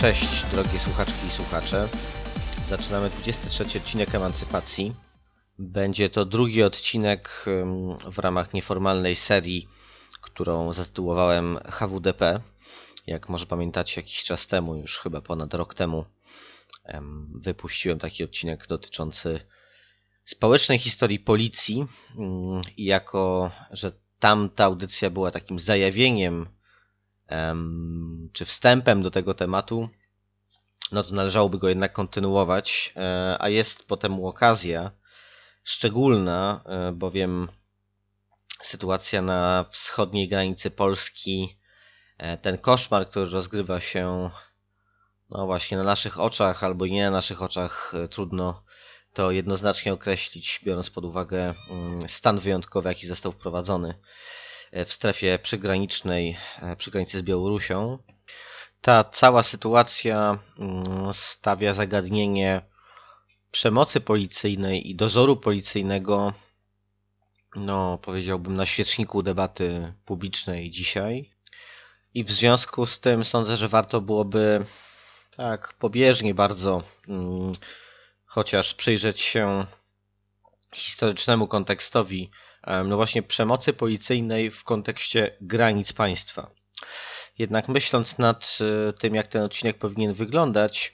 Cześć, drogie słuchaczki i słuchacze. Zaczynamy 23 odcinek Emancypacji. Będzie to drugi odcinek w ramach nieformalnej serii, którą zatytułowałem HWDP. Jak może pamiętacie, jakiś czas temu, już chyba ponad rok temu, em, wypuściłem taki odcinek dotyczący społecznej historii policji. I jako, że tamta audycja była takim zajawieniem em, czy wstępem do tego tematu, no to należałoby go jednak kontynuować, e, a jest potem okazja szczególna, e, bowiem sytuacja na wschodniej granicy Polski, e, ten koszmar, który rozgrywa się no właśnie na naszych oczach albo nie na naszych oczach, trudno to jednoznacznie określić, biorąc pod uwagę mm, stan wyjątkowy, jaki został wprowadzony w strefie przygranicznej e, przy granicy z Białorusią. Ta cała sytuacja mm, stawia zagadnienie przemocy policyjnej i dozoru policyjnego, no powiedziałbym, na świeczniku debaty publicznej dzisiaj. I w związku z tym sądzę, że warto byłoby tak pobieżnie bardzo mm, chociaż przyjrzeć się historycznemu kontekstowi, no właśnie przemocy policyjnej w kontekście granic państwa. Jednak myśląc nad y, tym, jak ten odcinek powinien wyglądać,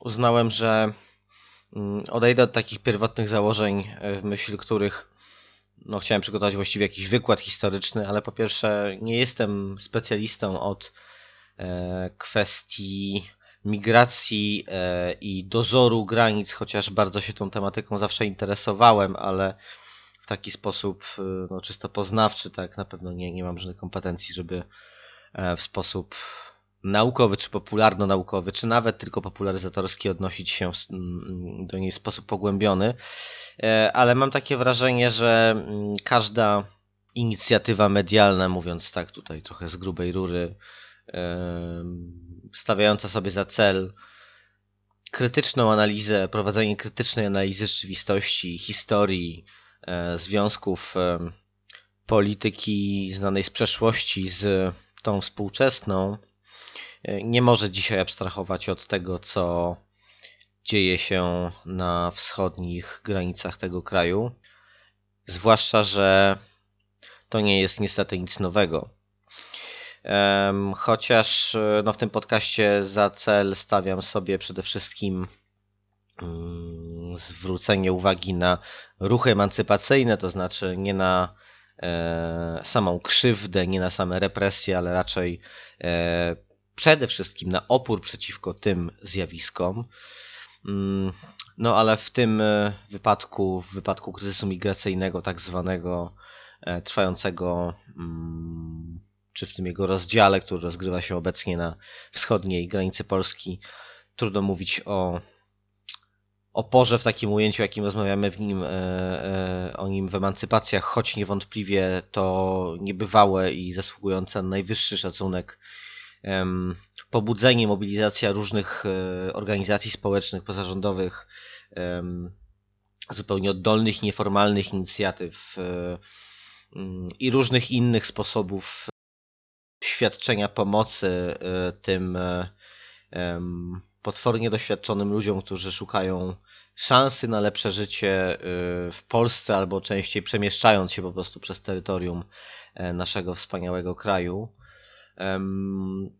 uznałem, że mm, odejdę od takich pierwotnych założeń, y, w myśl których no, chciałem przygotować właściwie jakiś wykład historyczny, ale po pierwsze nie jestem specjalistą od e, kwestii migracji e, i dozoru granic, chociaż bardzo się tą tematyką zawsze interesowałem, ale w taki sposób y, no, czysto poznawczy, tak na pewno nie, nie mam żadnych kompetencji, żeby e, w sposób naukowy, czy popularno-naukowy, czy nawet tylko popularyzatorski odnosić się do niej w sposób pogłębiony. E, Ale mam takie wrażenie, że każda inicjatywa medialna, mówiąc tak tutaj trochę z grubej rury, stawiająca sobie za cel krytyczną analizę, prowadzenie krytycznej analizy rzeczywistości, historii, e, związków em, polityki znanej z przeszłości z tą współczesną, e, nie może dzisiaj abstrahować od tego, co dzieje się na wschodnich granicach tego kraju. Zwłaszcza, że to nie jest niestety nic nowego. Chociaż e, no, w tym podcaście za cel stawiam sobie przede wszystkim mm, zwrócenie uwagi na ruchy emancypacyjne, to znaczy nie na e, samą krzywdę, nie na same represje, ale raczej e, przede wszystkim na opór przeciwko tym zjawiskom. Mm, No ale w tym e, wypadku, w wypadku kryzysu migracyjnego, tak zwanego, trwającego, mm, czy w tym jego rozdziale, który rozgrywa się obecnie na wschodniej granicy Polski, trudno mówić o oporze w takim ujęciu, jakim rozmawiamy w nim, e, e, o nim w emancypacjach, choć niewątpliwie to niebywałe i zasługujące na najwyższy szacunek pobudzenie, mobilizacja różnych e, organizacji społecznych, pozarządowych, zupełnie oddolnych, nieformalnych inicjatyw mm, i różnych innych sposobów świadczenia pomocy tym potwornie doświadczonym ludziom, którzy szukają szansy na lepsze życie y, w Polsce albo częściej przemieszczając się po prostu przez terytorium e, naszego wspaniałego kraju.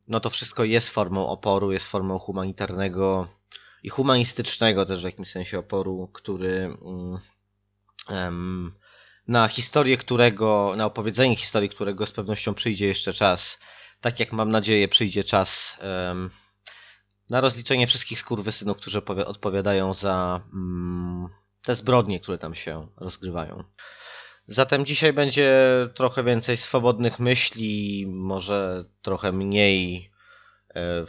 no to wszystko jest formą oporu, jest formą humanitarnego i humanistycznego też w jakimś sensie oporu, który mm, na historię którego, na opowiedzenie historii którego z pewnością przyjdzie jeszcze czas. Tak jak mam nadzieję przyjdzie czas na rozliczenie wszystkich skurwysynów, którzy odpowiadają za mm, te zbrodnie, które tam się rozgrywają. Zatem dzisiaj będzie trochę więcej swobodnych myśli, może trochę mniej e,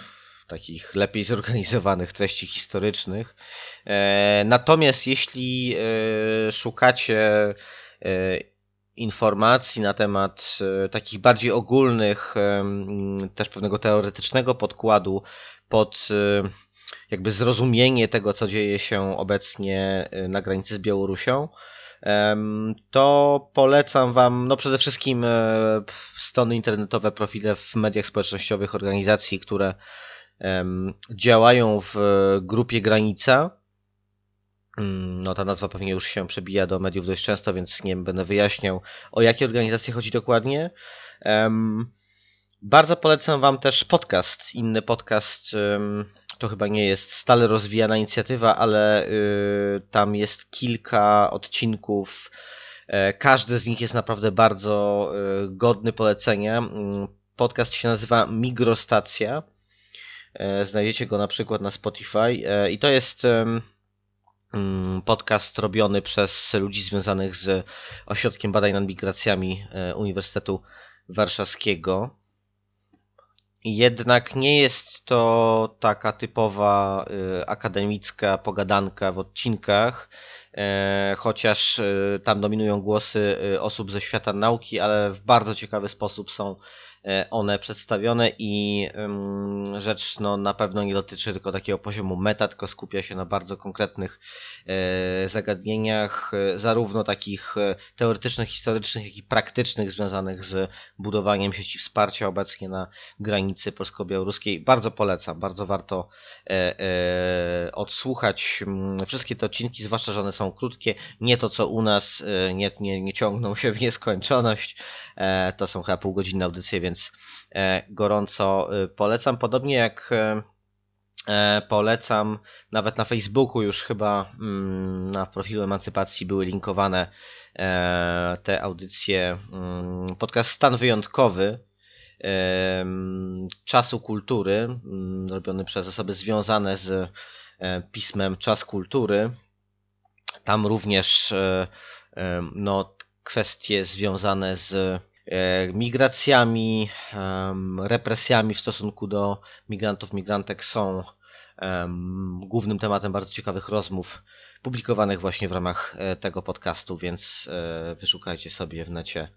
takich lepiej zorganizowanych treści historycznych. E, natomiast jeśli e, szukacie e, informacji na temat e, takich bardziej ogólnych, też pewnego teoretycznego podkładu pod e, jakby zrozumienie tego, co dzieje się obecnie e, na granicy z Białorusią, to polecam Wam no przede wszystkim strony internetowe, profile w mediach społecznościowych organizacji, które działają w grupie Granica. Mm, No ta nazwa pewnie już się przebija do mediów dość często, więc nie będę wyjaśniał o jakie organizacje chodzi dokładnie. Bardzo polecam Wam też podcast. Inny podcast to chyba nie jest stale rozwijana inicjatywa, ale y, tam jest kilka odcinków. E, Każdy z nich jest naprawdę bardzo y, godny polecenia. Mm, Podcast się nazywa Migrostacja. E, Znajdziecie go na przykład na Spotify E, i to jest podcast robiony przez ludzi związanych z Ośrodkiem Badań nad Migracjami e, Uniwersytetu Warszawskiego. Jednak nie jest to taka typowa y, akademicka pogadanka w odcinkach, e, chociaż tam dominują głosy osób ze świata nauki, ale w bardzo ciekawy sposób są e, one przedstawione i rzecz no, na pewno nie dotyczy tylko takiego poziomu meta, tylko skupia się na bardzo konkretnych e, zagadnieniach, e, zarówno takich e, teoretycznych, historycznych, jak i praktycznych, związanych z budowaniem sieci wsparcia obecnie na granicy polsko-białoruskiej. Bardzo polecam, bardzo warto e, e, odsłuchać wszystkie te odcinki, zwłaszcza, że one są krótkie, nie to co u nas, e, nie, nie, nie ciągną się w nieskończoność. E, to są chyba półgodzinne audycje, więc e, gorąco e, polecam. Podobnie jak e, polecam, nawet na Facebooku już chyba mm, na profilu Emancypacji były linkowane te audycje. mm, Podcast Stan Wyjątkowy Czasu Kultury, mm, robiony przez osoby związane z pismem Czas Kultury. Tam również no, kwestie związane z migracjami, em, represjami w stosunku do migrantów, migrantek są głównym tematem bardzo ciekawych rozmów publikowanych właśnie w ramach e, tego podcastu, więc e, wyszukajcie sobie w necie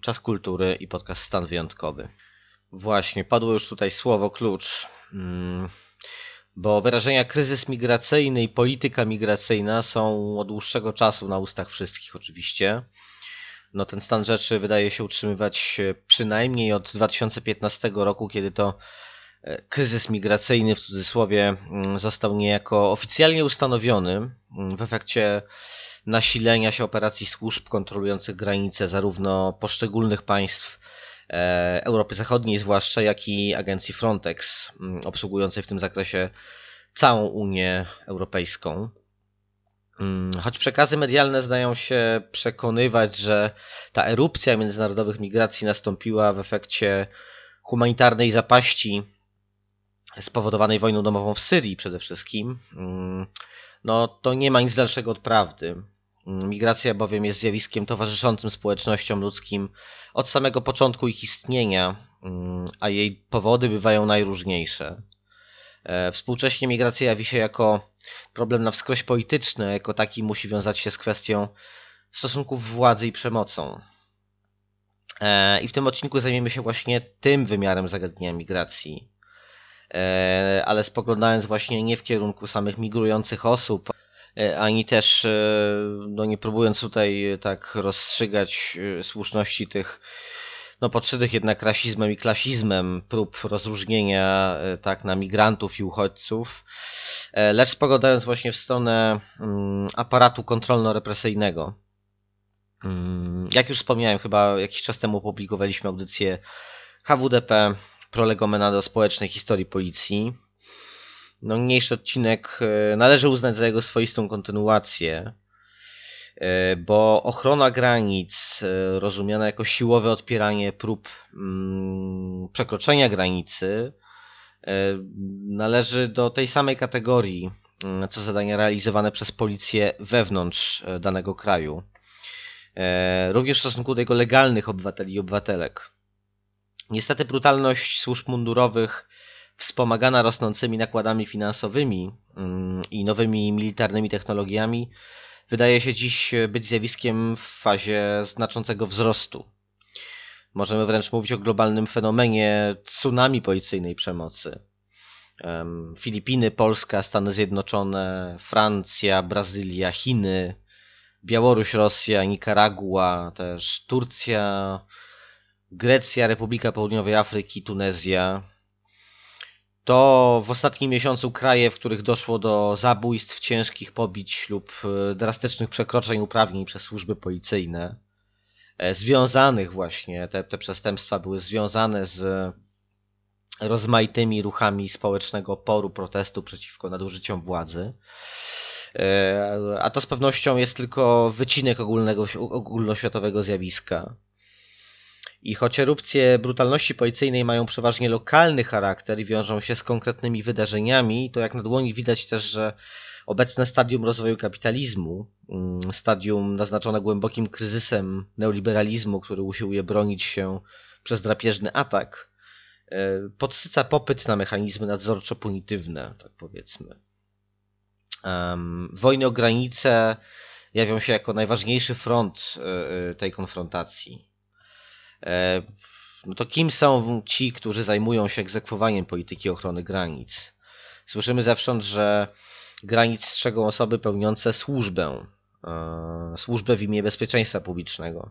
Czas Kultury i podcast Stan Wyjątkowy. Właśnie, padło już tutaj słowo klucz, mm, bo wyrażenia kryzys migracyjny i polityka migracyjna są od dłuższego czasu na ustach wszystkich oczywiście. No ten stan rzeczy wydaje się utrzymywać e, przynajmniej od 2015 roku, kiedy to e, kryzys migracyjny w cudzysłowie mm, został niejako oficjalnie ustanowiony mm, w efekcie nasilenia się operacji służb kontrolujących granice zarówno poszczególnych państw e, Europy Zachodniej zwłaszcza, jak i agencji Frontex, mm, obsługującej w tym zakresie całą Unię Europejską. Mm, Choć przekazy medialne zdają się przekonywać, że ta erupcja międzynarodowych migracji nastąpiła w efekcie humanitarnej zapaści spowodowanej wojną domową w Syrii przede wszystkim, mm, no to nie ma nic dalszego od prawdy. Mm, Migracja bowiem jest zjawiskiem towarzyszącym społecznościom ludzkim od samego początku ich istnienia, a jej powody bywają najróżniejsze. E, Współcześnie migracja jawi się jako problem na wskroś polityczny, jako taki musi wiązać się z kwestią stosunków władzy i przemocą. E, I w tym odcinku zajmiemy się właśnie tym wymiarem zagadnienia migracji. E, Ale spoglądając właśnie nie w kierunku samych migrujących osób, ani też no nie próbując tutaj tak rozstrzygać słuszności tych no podszytych jednak rasizmem i klasizmem prób rozróżnienia e, tak na migrantów i uchodźców, e, lecz spoglądając właśnie w stronę mm, aparatu kontrolno-represyjnego. Mm, Jak już wspomniałem, chyba jakiś czas temu opublikowaliśmy audycję HWDP prolegomena do społecznej historii policji. No, niniejszy odcinek e, należy uznać za jego swoistą kontynuację, bo ochrona granic, e, rozumiana jako siłowe odpieranie prób mm, przekroczenia granicy, należy do tej samej kategorii mm, co zadania realizowane przez policję wewnątrz danego kraju. Również w stosunku do jego legalnych obywateli i obywatelek. Niestety brutalność służb mundurowych wspomagana rosnącymi nakładami finansowymi mm, i nowymi militarnymi technologiami, wydaje się dziś być zjawiskiem w fazie znaczącego wzrostu. Możemy wręcz mówić o globalnym fenomenie tsunami policyjnej przemocy. Filipiny, Polska, Stany Zjednoczone, Francja, Brazylia, Chiny, Białoruś, Rosja, Nikaragua, też Turcja, Grecja, Republika Południowej Afryki, Tunezja, to w ostatnim miesiącu kraje, w których doszło do zabójstw, ciężkich pobić lub e, drastycznych przekroczeń uprawnień przez służby policyjne, e, związanych właśnie, te, te przestępstwa były związane z rozmaitymi ruchami społecznego oporu, protestu przeciwko nadużyciom władzy. E, a to z pewnością jest tylko wycinek ogólnego, ogólnoświatowego zjawiska. I choć erupcje brutalności policyjnej mają przeważnie lokalny charakter i wiążą się z konkretnymi wydarzeniami, to jak na dłoni widać też, że obecne stadium rozwoju kapitalizmu, mm, stadium naznaczone głębokim kryzysem neoliberalizmu, który usiłuje bronić się przez drapieżny atak, e, podsyca popyt na mechanizmy nadzorczo-punitywne, tak powiedzmy. Wojny o granice jawią się jako najważniejszy front e, e, tej konfrontacji. E, no to kim są ci, którzy zajmują się egzekwowaniem polityki ochrony granic? Słyszymy zewsząd, że granic strzegą osoby pełniące służbę, e, służbę w imię bezpieczeństwa publicznego.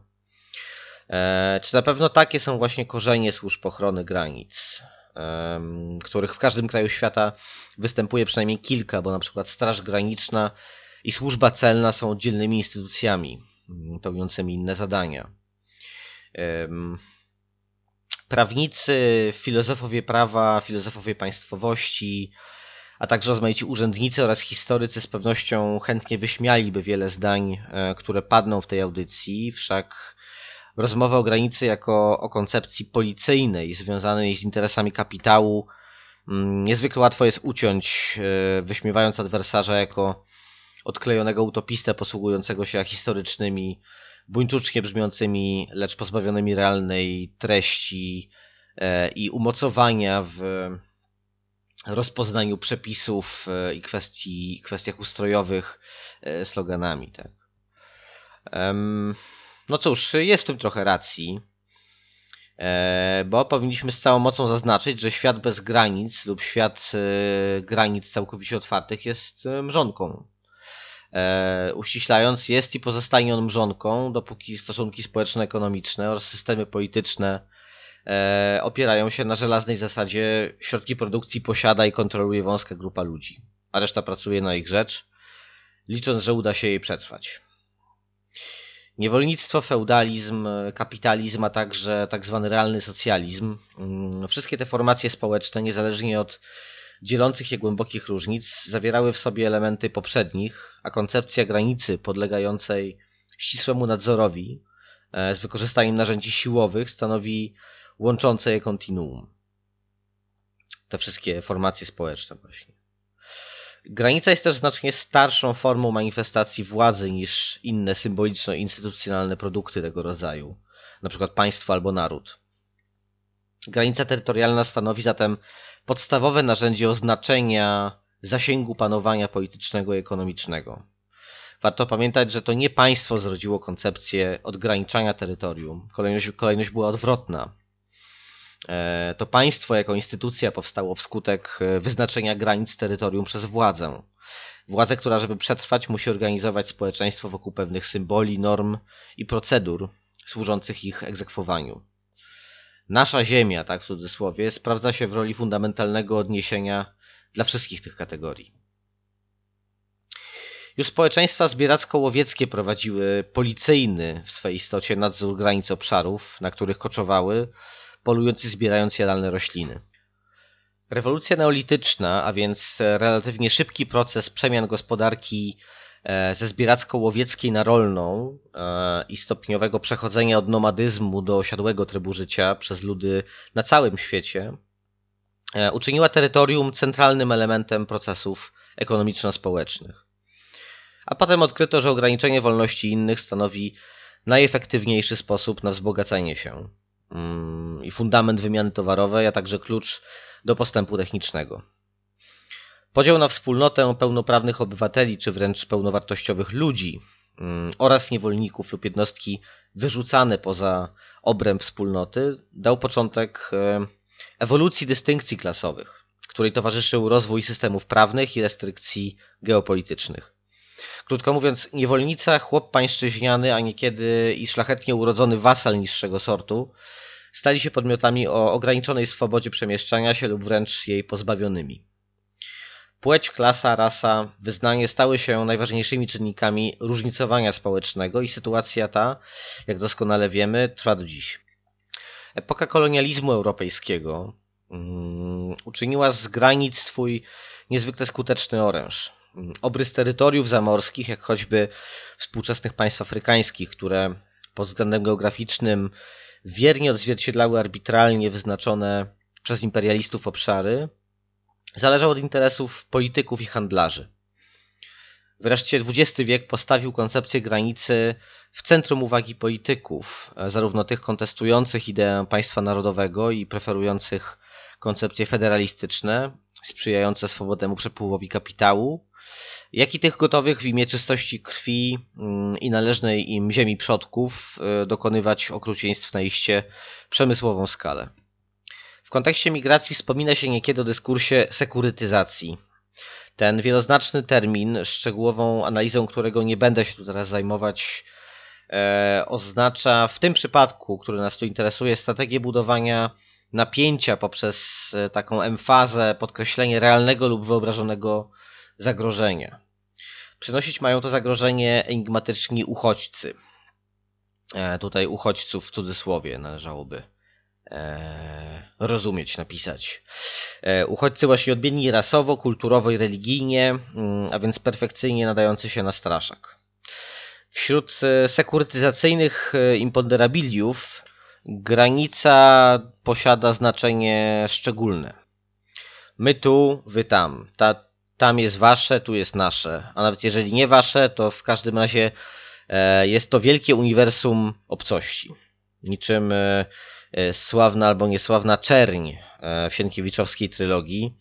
E, czy na pewno takie są właśnie korzenie służb ochrony granic, których w każdym kraju świata występuje przynajmniej kilka, bo na przykład Straż Graniczna i Służba Celna są oddzielnymi instytucjami pełniącymi inne zadania prawnicy, filozofowie prawa, filozofowie państwowości, a także rozmaici urzędnicy oraz historycy z pewnością chętnie wyśmialiby wiele zdań, e, które padną w tej audycji, wszak rozmowa o granicy jako o koncepcji policyjnej związanej z interesami kapitału mm, niezwykle łatwo jest uciąć, e, wyśmiewając adwersarza jako odklejonego utopistę posługującego się historycznymi buńczucznie brzmiącymi, lecz pozbawionymi realnej treści e, i umocowania w rozpoznaniu przepisów e, i kwestii, kwestiach ustrojowych e, sloganami. Tak. No cóż, jest w tym trochę racji, bo powinniśmy z całą mocą zaznaczyć, że świat bez granic lub świat granic całkowicie otwartych jest mrzonką e, uściślając, jest i pozostanie on mrzonką, dopóki stosunki społeczno-ekonomiczne oraz systemy polityczne e, opierają się na żelaznej zasadzie środki produkcji posiada i kontroluje wąska grupa ludzi, a reszta pracuje na ich rzecz, licząc, że uda się jej przetrwać. Niewolnictwo, feudalizm, kapitalizm, a także tak zwany realny socjalizm, mm, wszystkie te formacje społeczne, niezależnie od dzielących je głębokich różnic zawierały w sobie elementy poprzednich, a koncepcja granicy podlegającej ścisłemu nadzorowi e, z wykorzystaniem narzędzi siłowych stanowi łączące je kontinuum. Te wszystkie formacje społeczne właśnie. Granica jest też znacznie starszą formą manifestacji władzy niż inne symboliczno-instytucjonalne produkty tego rodzaju, np. państwo albo naród. Granica terytorialna stanowi zatem podstawowe narzędzie oznaczenia zasięgu panowania politycznego i ekonomicznego. Warto pamiętać, że to nie państwo zrodziło koncepcję odgraniczania terytorium. Kolejność, kolejność była odwrotna. E, to państwo jako instytucja powstało wskutek e, wyznaczenia granic terytorium przez władzę. Władzę, która, żeby przetrwać, musi organizować społeczeństwo wokół pewnych symboli, norm i procedur służących ich egzekwowaniu nasza Ziemia, tak w cudzysłowie, sprawdza się w roli fundamentalnego odniesienia dla wszystkich tych kategorii. Już społeczeństwa zbieracko-łowieckie prowadziły policyjny w swej istocie nadzór granic obszarów, na których koczowały, polując i zbierając jadalne rośliny. Rewolucja neolityczna, a więc relatywnie szybki proces przemian gospodarki ze zbieracko-łowieckiej na rolną e, i stopniowego przechodzenia od nomadyzmu do osiadłego trybu życia przez ludy na całym świecie, e, uczyniła terytorium centralnym elementem procesów ekonomiczno-społecznych. A potem odkryto, że ograniczenie wolności innych stanowi najefektywniejszy sposób na wzbogacenie się mm, i fundament wymiany towarowej, a także klucz do postępu technicznego. Podział na wspólnotę pełnoprawnych obywateli, czy wręcz pełnowartościowych ludzi mm, oraz niewolników lub jednostki wyrzucane poza obręb wspólnoty dał początek e, ewolucji dystynkcji klasowych, której towarzyszył rozwój systemów prawnych i restrykcji geopolitycznych. Krótko mówiąc, niewolnica, chłop pańszczyźniany, a niekiedy i szlachetnie urodzony wasal niższego sortu, stali się podmiotami o ograniczonej swobodzie przemieszczania się lub wręcz jej pozbawionymi. Płeć, klasa, rasa, wyznanie stały się najważniejszymi czynnikami różnicowania społecznego i sytuacja ta, jak doskonale wiemy, trwa do dziś. Epoka kolonializmu europejskiego um, uczyniła z granic swój niezwykle skuteczny oręż. Obrys terytoriów zamorskich, jak choćby współczesnych państw afrykańskich, które pod względem geograficznym wiernie odzwierciedlały arbitralnie wyznaczone przez imperialistów obszary, zależał od interesów polityków i handlarzy. Wreszcie XX wiek postawił koncepcję granicy w centrum uwagi polityków, zarówno tych kontestujących ideę państwa narodowego i preferujących koncepcje federalistyczne, sprzyjające swobodnemu przepływowi kapitału, jak i tych gotowych w imię czystości krwi mm, i należnej im ziemi przodków e, dokonywać okrucieństw na iście przemysłową skalę. Kontekście migracji wspomina się niekiedy o dyskursie sekurytyzacji. Ten wieloznaczny termin, szczegółową analizą którego nie będę się tu teraz zajmować, e, oznacza w tym przypadku, który nas tu interesuje, strategię budowania napięcia poprzez e, taką emfazę, podkreślenie realnego lub wyobrażonego zagrożenia. Przynosić mają to zagrożenie enigmatyczni uchodźcy. E, tutaj uchodźców w cudzysłowie należałoby rozumieć, napisać. E, uchodźcy właśnie odmienni rasowo, kulturowo i religijnie, mm, a więc perfekcyjnie nadający się na straszak. Wśród e, sekurytyzacyjnych e, imponderabiliów granica posiada znaczenie szczególne. My tu, wy tam. Ta tam jest wasze, tu jest nasze. A nawet jeżeli nie wasze, to w każdym razie e, jest to wielkie uniwersum obcości. Niczym e, e, sławna albo niesławna czerń w Sienkiewiczowskiej trylogii,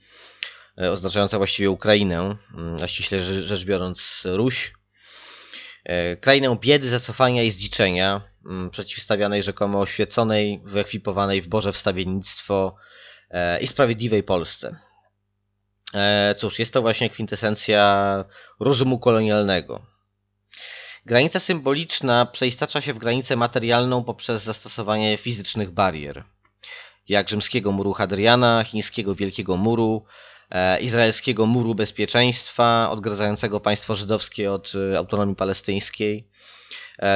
oznaczająca właściwie Ukrainę, mm, a ściśle rzecz biorąc Ruś. Krainę biedy, zacofania i zdziczenia, mm, przeciwstawianej rzekomo oświeconej, wyekwipowanej w Boże wstawiennictwo i sprawiedliwej Polsce. E, cóż, jest to właśnie kwintesencja rozumu kolonialnego. Granica symboliczna przeistacza się w granicę materialną poprzez zastosowanie fizycznych barier, jak rzymskiego muru Hadriana, chińskiego Wielkiego Muru, e, izraelskiego muru bezpieczeństwa, odgradzającego państwo żydowskie od e, autonomii palestyńskiej,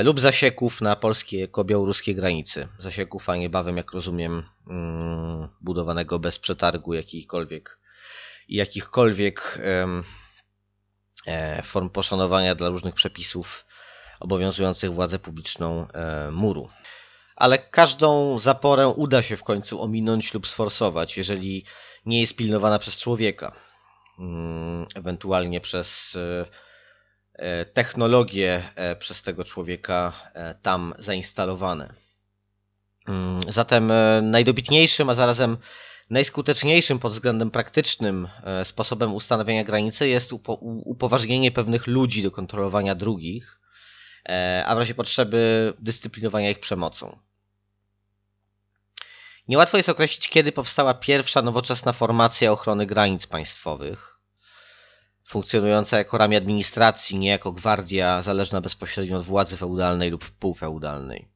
lub zasieków na polskie-białoruskie granicy. Zasieków, a niebawem, jak rozumiem, mm, budowanego bez przetargu jakichkolwiek jakichkolwiek e, form poszanowania dla różnych przepisów obowiązujących władzę publiczną e, muru. Ale każdą zaporę uda się w końcu ominąć lub sforsować, jeżeli nie jest pilnowana przez człowieka, mm, ewentualnie przez e, technologie przez tego człowieka tam zainstalowane. Mm, zatem najdobitniejszym, a zarazem Najskuteczniejszym pod względem praktycznym e, sposobem ustanawiania granicy jest upo upoważnienie pewnych ludzi do kontrolowania drugich, e, a w razie potrzeby dyscyplinowania ich przemocą. Niełatwo jest określić, kiedy powstała pierwsza nowoczesna formacja ochrony granic państwowych, funkcjonująca jako ramię administracji, nie jako gwardia zależna bezpośrednio od władzy feudalnej lub półfeudalnej.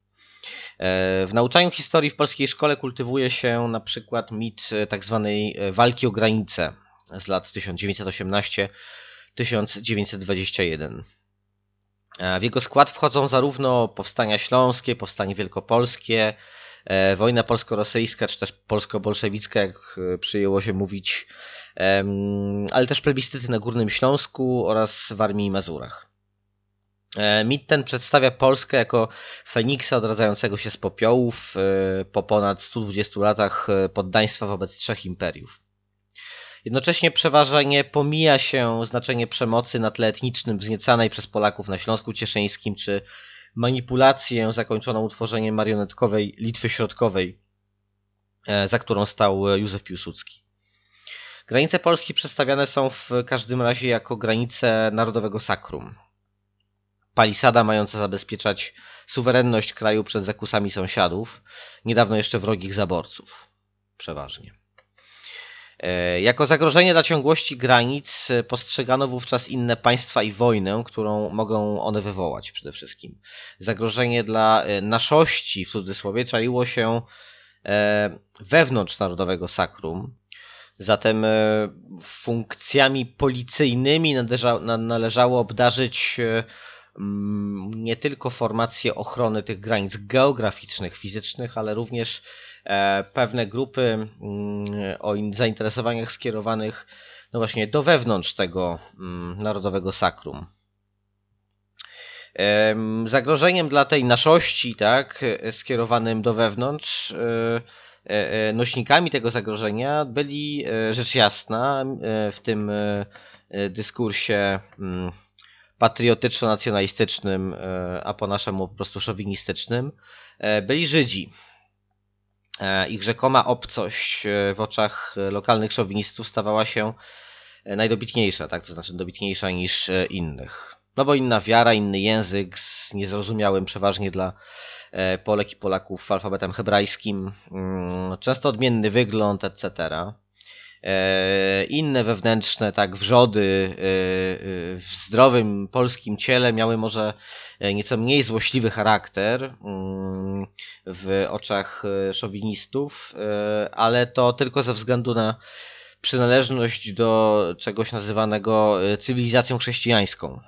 E, w nauczaniu historii w polskiej szkole kultywuje się na przykład mit e, tak zwanej e, walki o granice z lat 1918-1921. W jego skład wchodzą zarówno powstania śląskie, powstanie wielkopolskie, e, wojna polsko-rosyjska, czy też polsko-bolszewicka, jak e, przyjęło się mówić, ale też plebiscyty na Górnym Śląsku oraz w Armii i Mazurach. E, Mit ten przedstawia Polskę jako Feniksa odradzającego się z popiołów e, po ponad 120 latach e, poddaństwa wobec trzech imperiów. Jednocześnie przeważnie pomija się znaczenie przemocy na tle etnicznym wzniecanej przez Polaków na Śląsku Cieszyńskim, czy manipulację zakończoną utworzeniem marionetkowej Litwy Środkowej, e, za którą stał Józef Piłsudski. Granice Polski przedstawiane są w każdym razie jako granice narodowego sakrum. Palisada mająca zabezpieczać suwerenność kraju przed zakusami sąsiadów, niedawno jeszcze wrogich zaborców. Przeważnie. E, Jako zagrożenie dla ciągłości granic e, postrzegano wówczas inne państwa i wojnę, którą mogą one wywołać przede wszystkim. Zagrożenie dla e, naszości, w cudzysłowie, czaiło się wewnątrz narodowego sakrum. Zatem funkcjami policyjnymi należa, na- należało obdarzyć nie tylko formacje ochrony tych granic geograficznych, fizycznych, ale również e, pewne grupy mm, o in- zainteresowaniach skierowanych no właśnie do wewnątrz tego mm, narodowego sakrum. Em, Zagrożeniem dla tej naszości, tak, skierowanym do wewnątrz, e, e, nośnikami tego zagrożenia byli rzecz jasna w tym dyskursie mm, patriotyczno-nacjonalistycznym, e, a po naszemu po prostu szowinistycznym, e, byli Żydzi. E, Ich rzekoma obcość w oczach lokalnych szowinistów stawała się najdobitniejsza, tak? to znaczy dobitniejsza niż innych. No bo inna wiara, inny język z niezrozumiałym przeważnie dla Polek i Polaków alfabetem hebrajskim, mm, często odmienny wygląd, etc. E, Inne wewnętrzne, tak, wrzody e, e, w zdrowym polskim ciele miały może nieco mniej złośliwy charakter mm, w oczach szowinistów, ale to tylko ze względu na przynależność do czegoś nazywanego cywilizacją chrześcijańską.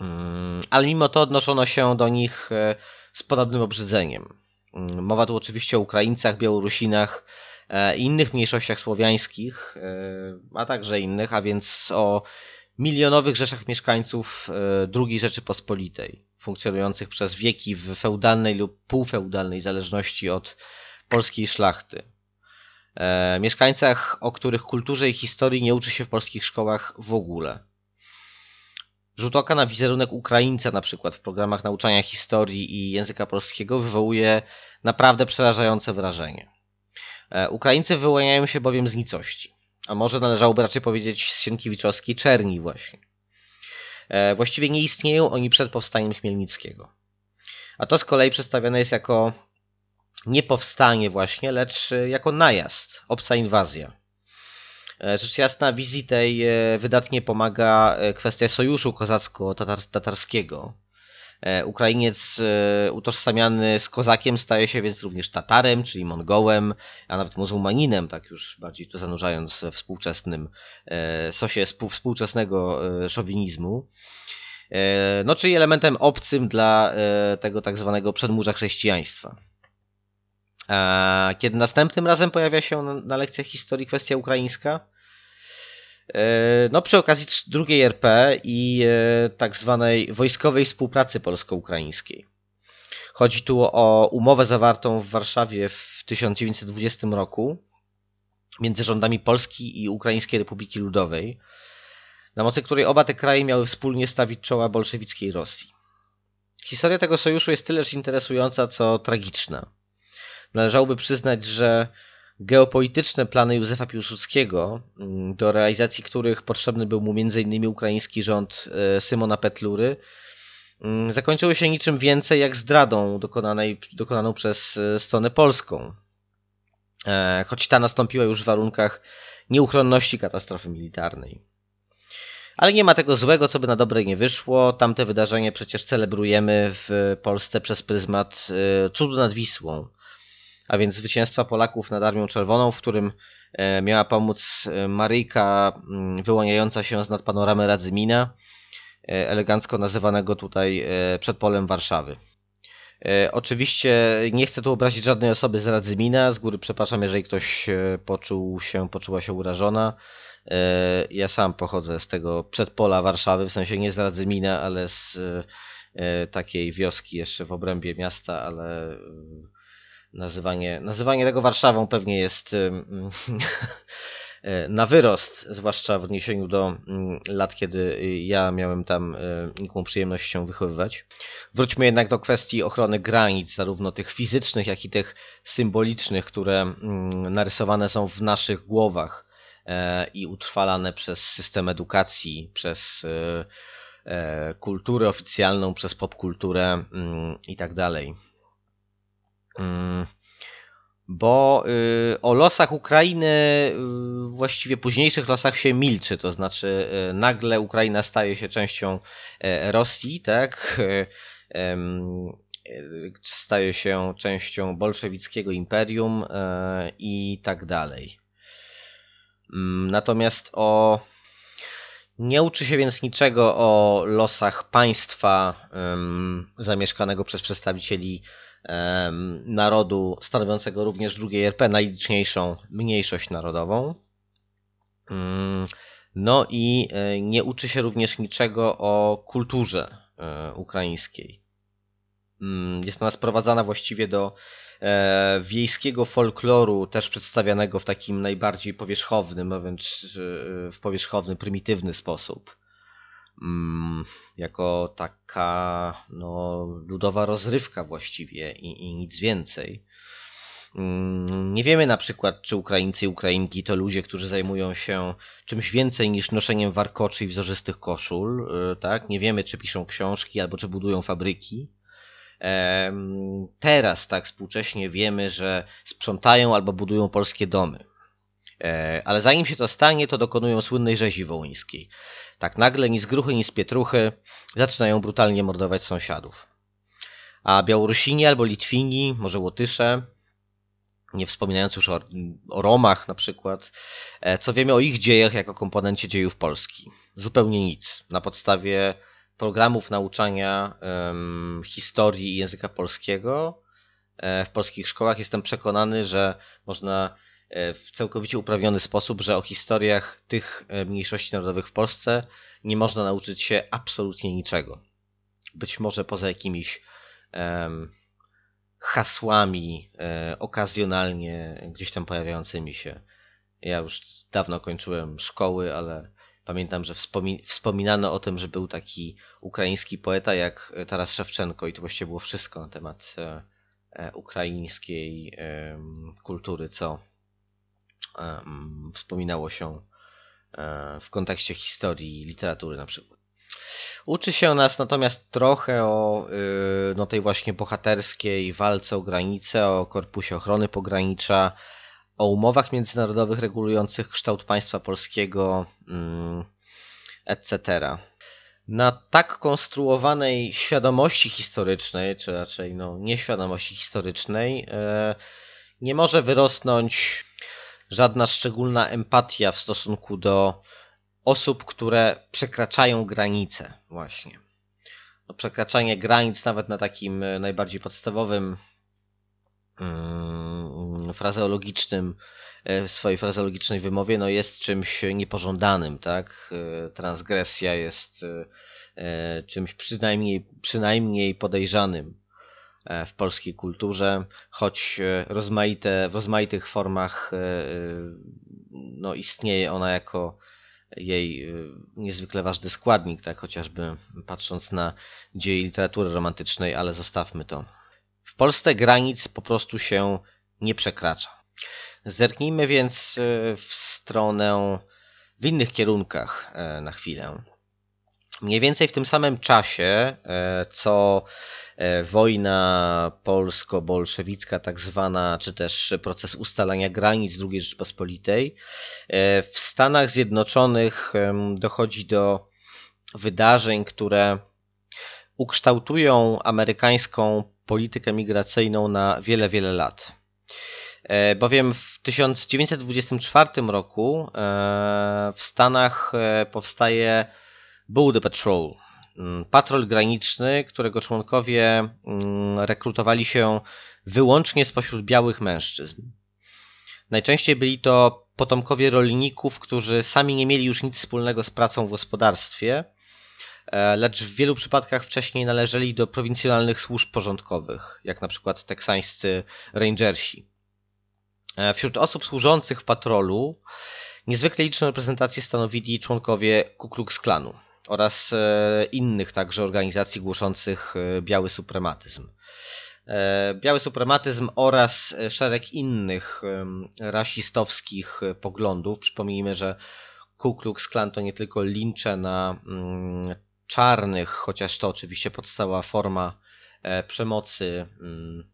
Mm, Ale mimo to odnoszono się do nich z podobnym obrzydzeniem. Mm, Mowa tu oczywiście o Ukraińcach, Białorusinach innych mniejszościach słowiańskich, e, a także innych, a więc o milionowych rzeszach mieszkańców e, II Rzeczypospolitej, funkcjonujących przez wieki w feudalnej lub półfeudalnej zależności od polskiej szlachty. E, Mieszkańcach, o których kulturze i historii nie uczy się w polskich szkołach w ogóle. Rzut oka na wizerunek Ukraińca na przykład w programach nauczania historii i języka polskiego wywołuje naprawdę przerażające wrażenie. E, Ukraińcy wyłaniają się bowiem z nicości, a może należałoby raczej powiedzieć z Sienkiewiczowskiej czerni właśnie. E, Właściwie nie istnieją oni przed powstaniem Chmielnickiego. A to z kolei przedstawione jest jako nie powstanie właśnie, lecz e, jako najazd, obca inwazja. Rzecz jasna, wizji tej wydatnie pomaga kwestia sojuszu kozacko-tatarskiego. E, Ukrainiec e, utożsamiany z kozakiem staje się więc również Tatarem, czyli Mongołem, a nawet muzułmaninem, tak już bardziej to zanurzając we współczesnym e, sosie współ- współczesnego szowinizmu. No, czyli elementem obcym dla tego tak zwanego przedmurza chrześcijaństwa. Kiedy następnym razem pojawia się na lekcjach historii kwestia ukraińska? E, No, przy okazji drugiej RP i e, tak zwanej wojskowej współpracy polsko-ukraińskiej. Chodzi tu o umowę zawartą w Warszawie w 1920 roku między rządami Polski i Ukraińskiej Republiki Ludowej, na mocy której oba te kraje miały wspólnie stawić czoła bolszewickiej Rosji. Historia tego sojuszu jest tyleż interesująca, co tragiczna. Należałoby przyznać, że geopolityczne plany Józefa Piłsudskiego, mm, do realizacji których potrzebny był mu m.in. ukraiński rząd e, Symona Petlury, mm, zakończyły się niczym więcej jak zdradą dokonanej, dokonaną przez e, stronę polską. E, Choć ta nastąpiła już w warunkach nieuchronności katastrofy militarnej. Ale nie ma tego złego, co by na dobre nie wyszło. Tamte wydarzenie przecież celebrujemy w Polsce przez pryzmat cudu nad Wisłą a więc zwycięstwa Polaków nad Armią Czerwoną, w którym e, miała pomóc e, Maryjka mm, wyłaniająca się z nad panoramy Radzymina, e, elegancko nazywanego tutaj przedpolem Warszawy. Oczywiście nie chcę tu obrazić żadnej osoby z Radzymina. Z góry przepraszam, jeżeli ktoś poczuł się, poczuła się urażona. Ja sam pochodzę z tego przedpola Warszawy, w sensie nie z Radzymina, ale z takiej wioski jeszcze w obrębie miasta, ale e, nazywanie, nazywanie tego Warszawą pewnie jest em, e, na wyrost, zwłaszcza w odniesieniu do mm, lat, kiedy ja miałem tam e, niką przyjemność się wychowywać. Wróćmy jednak do kwestii ochrony granic, zarówno tych fizycznych, jak i tych symbolicznych, które mm, narysowane są w naszych głowach e, i utrwalane przez system edukacji, przez e, e, kulturę oficjalną, przez popkulturę mm, i tak dalej. Mm, Bo y, o losach Ukrainy, y, właściwie późniejszych losach się milczy, to znaczy y, nagle Ukraina staje się częścią e, Rosji, tak? Staje się częścią bolszewickiego imperium e, i tak dalej. Mm, Natomiast o nie uczy się więc niczego o losach państwa zamieszkanego przez przedstawicieli narodu stanowiącego również drugiej RP, najliczniejszą mniejszość narodową. Mm, No i e, nie uczy się również niczego o kulturze e, ukraińskiej. Mm, Jest ona sprowadzana właściwie do e, wiejskiego folkloru, też przedstawianego w takim najbardziej powierzchownym, wręcz w powierzchowny, prymitywny sposób. Mm, Jako taka no, ludowa rozrywka właściwie i, i nic więcej. Mm, Nie wiemy na przykład, czy Ukraińcy i Ukrainki to ludzie, którzy zajmują się czymś więcej niż noszeniem warkoczy i wzorzystych koszul, y, tak? Nie wiemy, czy piszą książki albo czy budują fabryki. Teraz, tak współcześnie wiemy, że sprzątają albo budują polskie domy. E, Ale zanim się to stanie, to dokonują słynnej rzezi wołyńskiej. Tak nagle, ni z gruchy, ni z pietruchy, zaczynają brutalnie mordować sąsiadów. A Białorusini albo Litwini, może Łotysze, nie wspominając już o, o Romach na przykład, e, co wiemy o ich dziejach jako komponencie dziejów Polski? Zupełnie nic. Na podstawie programów nauczania em, historii i języka polskiego e, w polskich szkołach jestem przekonany, że można w całkowicie uprawniony sposób, że o historiach tych e, mniejszości narodowych w Polsce nie można nauczyć się absolutnie niczego. Być może poza jakimiś em, hasłami e, okazjonalnie gdzieś tam pojawiającymi się. Ja już dawno kończyłem szkoły, ale pamiętam, że wspomi- wspominano o tym, że był taki ukraiński poeta jak Taras Szewczenko i to właściwie było wszystko na temat e, e, ukraińskiej em, kultury, co wspominało się w kontekście historii literatury na przykład. Uczy się nas natomiast trochę o y, no, tej właśnie bohaterskiej walce o granice, o Korpusie Ochrony Pogranicza, o umowach międzynarodowych regulujących kształt państwa polskiego, mm, etc. Na tak konstruowanej świadomości historycznej, czy raczej no, nieświadomości historycznej, e, nie może wyrosnąć żadna szczególna empatia w stosunku do osób, które przekraczają granice, właśnie. No, przekraczanie granic, nawet na takim e, najbardziej podstawowym, mm, frazeologicznym, e, w swojej frazeologicznej wymowie, no jest czymś niepożądanym, tak? E, Transgresja jest czymś przynajmniej, przynajmniej podejrzanym w polskiej kulturze, choć e, rozmaite, w rozmaitych formach e, e, no, istnieje ona jako jej niezwykle ważny składnik, tak chociażby patrząc na dzieje literatury romantycznej, ale zostawmy to. W Polsce granic po prostu się nie przekracza. Zerknijmy więc w stronę w innych kierunkach e, na chwilę. Mniej więcej w tym samym czasie, e, co e, wojna polsko-bolszewicka, tak zwana, czy też proces ustalania granic II Rzeczpospolitej, e, w Stanach Zjednoczonych dochodzi do wydarzeń, które ukształtują amerykańską politykę migracyjną na wiele, wiele lat. Bowiem w 1924 roku w Stanach powstaje Border Patrol, mm, patrol graniczny, którego członkowie mm, rekrutowali się wyłącznie spośród białych mężczyzn. Najczęściej byli to potomkowie rolników, którzy sami nie mieli już nic wspólnego z pracą w gospodarstwie, e, lecz w wielu przypadkach wcześniej należeli do prowincjonalnych służb porządkowych, jak na przykład teksańscy rangersi. E, wśród osób służących w patrolu niezwykle liczną reprezentację stanowili członkowie Ku Klux Klanu oraz e, innych także organizacji głoszących biały suprematyzm. E, biały suprematyzm oraz szereg innych rasistowskich poglądów. Przypomnijmy, że Ku Klux Klan to nie tylko lincze na mm, czarnych, chociaż to oczywiście podstawowa forma e, przemocy, mm,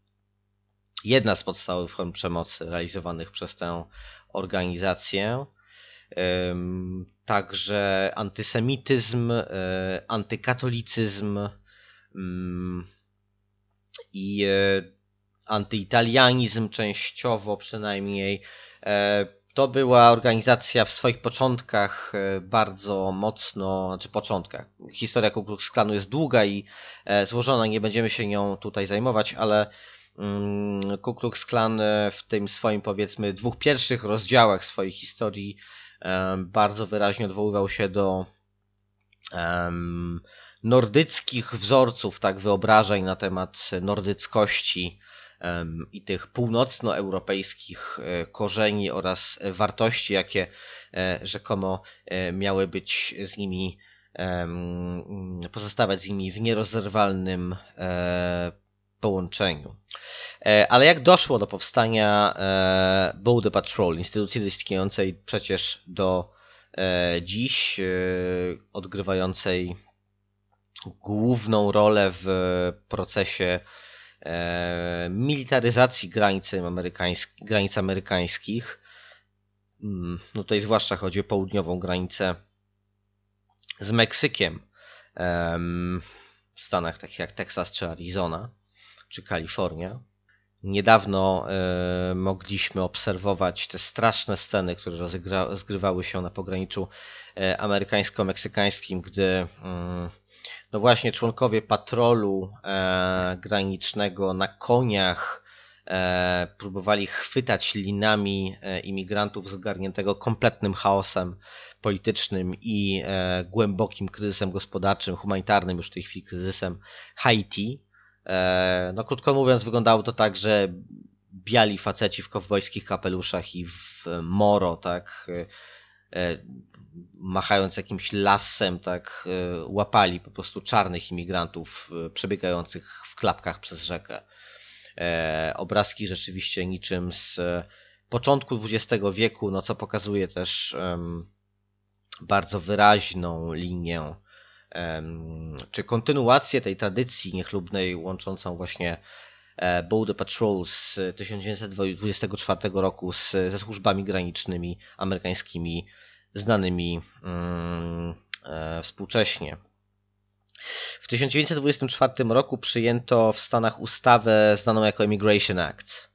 jedna z podstawowych form przemocy realizowanych przez tę organizację. Także antysemityzm, e, antykatolicyzm, mm, i e, antyitalianizm częściowo przynajmniej. E, to była organizacja w swoich początkach bardzo mocno, znaczy początkach. Historia Ku Klux Klanu jest długa i złożona, nie będziemy się nią tutaj zajmować, ale mm, Ku Klux Klan w tym swoim powiedzmy dwóch pierwszych rozdziałach swojej historii bardzo wyraźnie odwoływał się do nordyckich wzorców, tak wyobrażeń na temat nordyckości i tych północnoeuropejskich e, korzeni oraz wartości, jakie e, rzekomo e, miały być z nimi, pozostawać z nimi w nierozerwalnym połączeniu. Ale jak doszło do powstania Border Patrol, instytucji istniejącej przecież do dziś, odgrywającej główną rolę w procesie e, militaryzacji granicy amerykańsk granic amerykańskich. Mm, no tutaj zwłaszcza chodzi o południową granicę z Meksykiem w stanach takich jak Teksas czy Arizona czy Kalifornia. Niedawno e, mogliśmy obserwować te straszne sceny, które rozgrywały się na pograniczu e, amerykańsko-meksykańskim, gdy mm, no właśnie członkowie patrolu e, granicznego na koniach próbowali chwytać linami imigrantów zgarniętego kompletnym chaosem politycznym i głębokim kryzysem gospodarczym, humanitarnym już w tej chwili kryzysem Haiti. E, no krótko mówiąc wyglądało to tak, że biali faceci w kowbojskich kapeluszach i w moro, tak, e, machając jakimś lasem, tak e, łapali po prostu czarnych imigrantów e, przebiegających w klapkach przez rzekę. E, obrazki rzeczywiście niczym z początku XX wieku, no co pokazuje też bardzo wyraźną linię czy kontynuację tej tradycji niechlubnej łączącą właśnie Border Patrol z 1924 roku z, ze służbami granicznymi amerykańskimi znanymi mm, e, współcześnie. W 1924 roku przyjęto w Stanach ustawę znaną jako Immigration Act.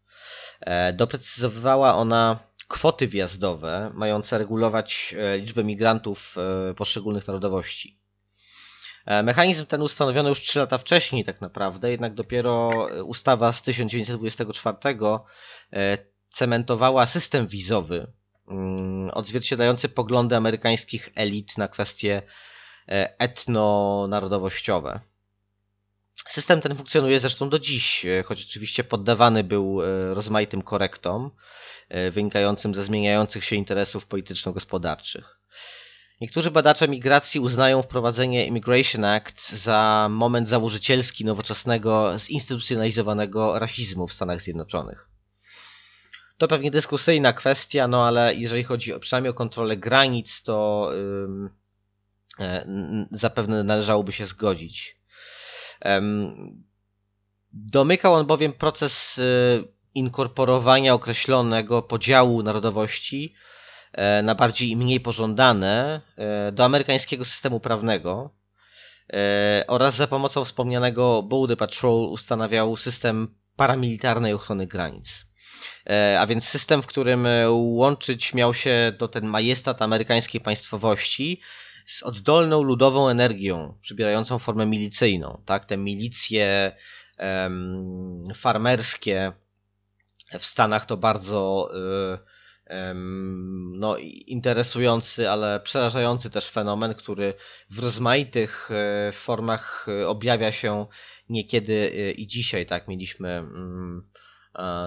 E, doprecyzowywała ona kwoty wjazdowe mające regulować e, liczbę migrantów poszczególnych narodowości. Mechanizm ten ustanowiono już 3 lata wcześniej, tak naprawdę, jednak dopiero ustawa z 1924 cementowała system wizowy Mm, odzwierciedlający poglądy amerykańskich elit na kwestie e, etnonarodowościowe. System ten funkcjonuje zresztą do dziś, e, choć oczywiście poddawany był e, rozmaitym korektom wynikającym ze zmieniających się interesów polityczno-gospodarczych. Niektórzy badacze migracji uznają wprowadzenie Immigration Act za moment założycielski nowoczesnego, zinstytucjonalizowanego rasizmu w Stanach Zjednoczonych. To pewnie dyskusyjna kwestia, no ale jeżeli chodzi o, przynajmniej o kontrolę granic, to yy, zapewne należałoby się zgodzić. Domykał on bowiem proces y, inkorporowania określonego podziału narodowości na bardziej i mniej pożądane e, do amerykańskiego systemu prawnego e, oraz za pomocą wspomnianego Border Patrol ustanawiał system paramilitarnej ochrony granic. E, a więc system, w którym e, łączyć miał się do ten majestat amerykańskiej państwowości z oddolną ludową energią, przybierającą formę milicyjną. Tak? Te milicje farmerskie w Stanach to bardzo no, interesujący, ale przerażający też fenomen, który w rozmaitych e, formach e, objawia się niekiedy e, i dzisiaj. Tak, mieliśmy mm,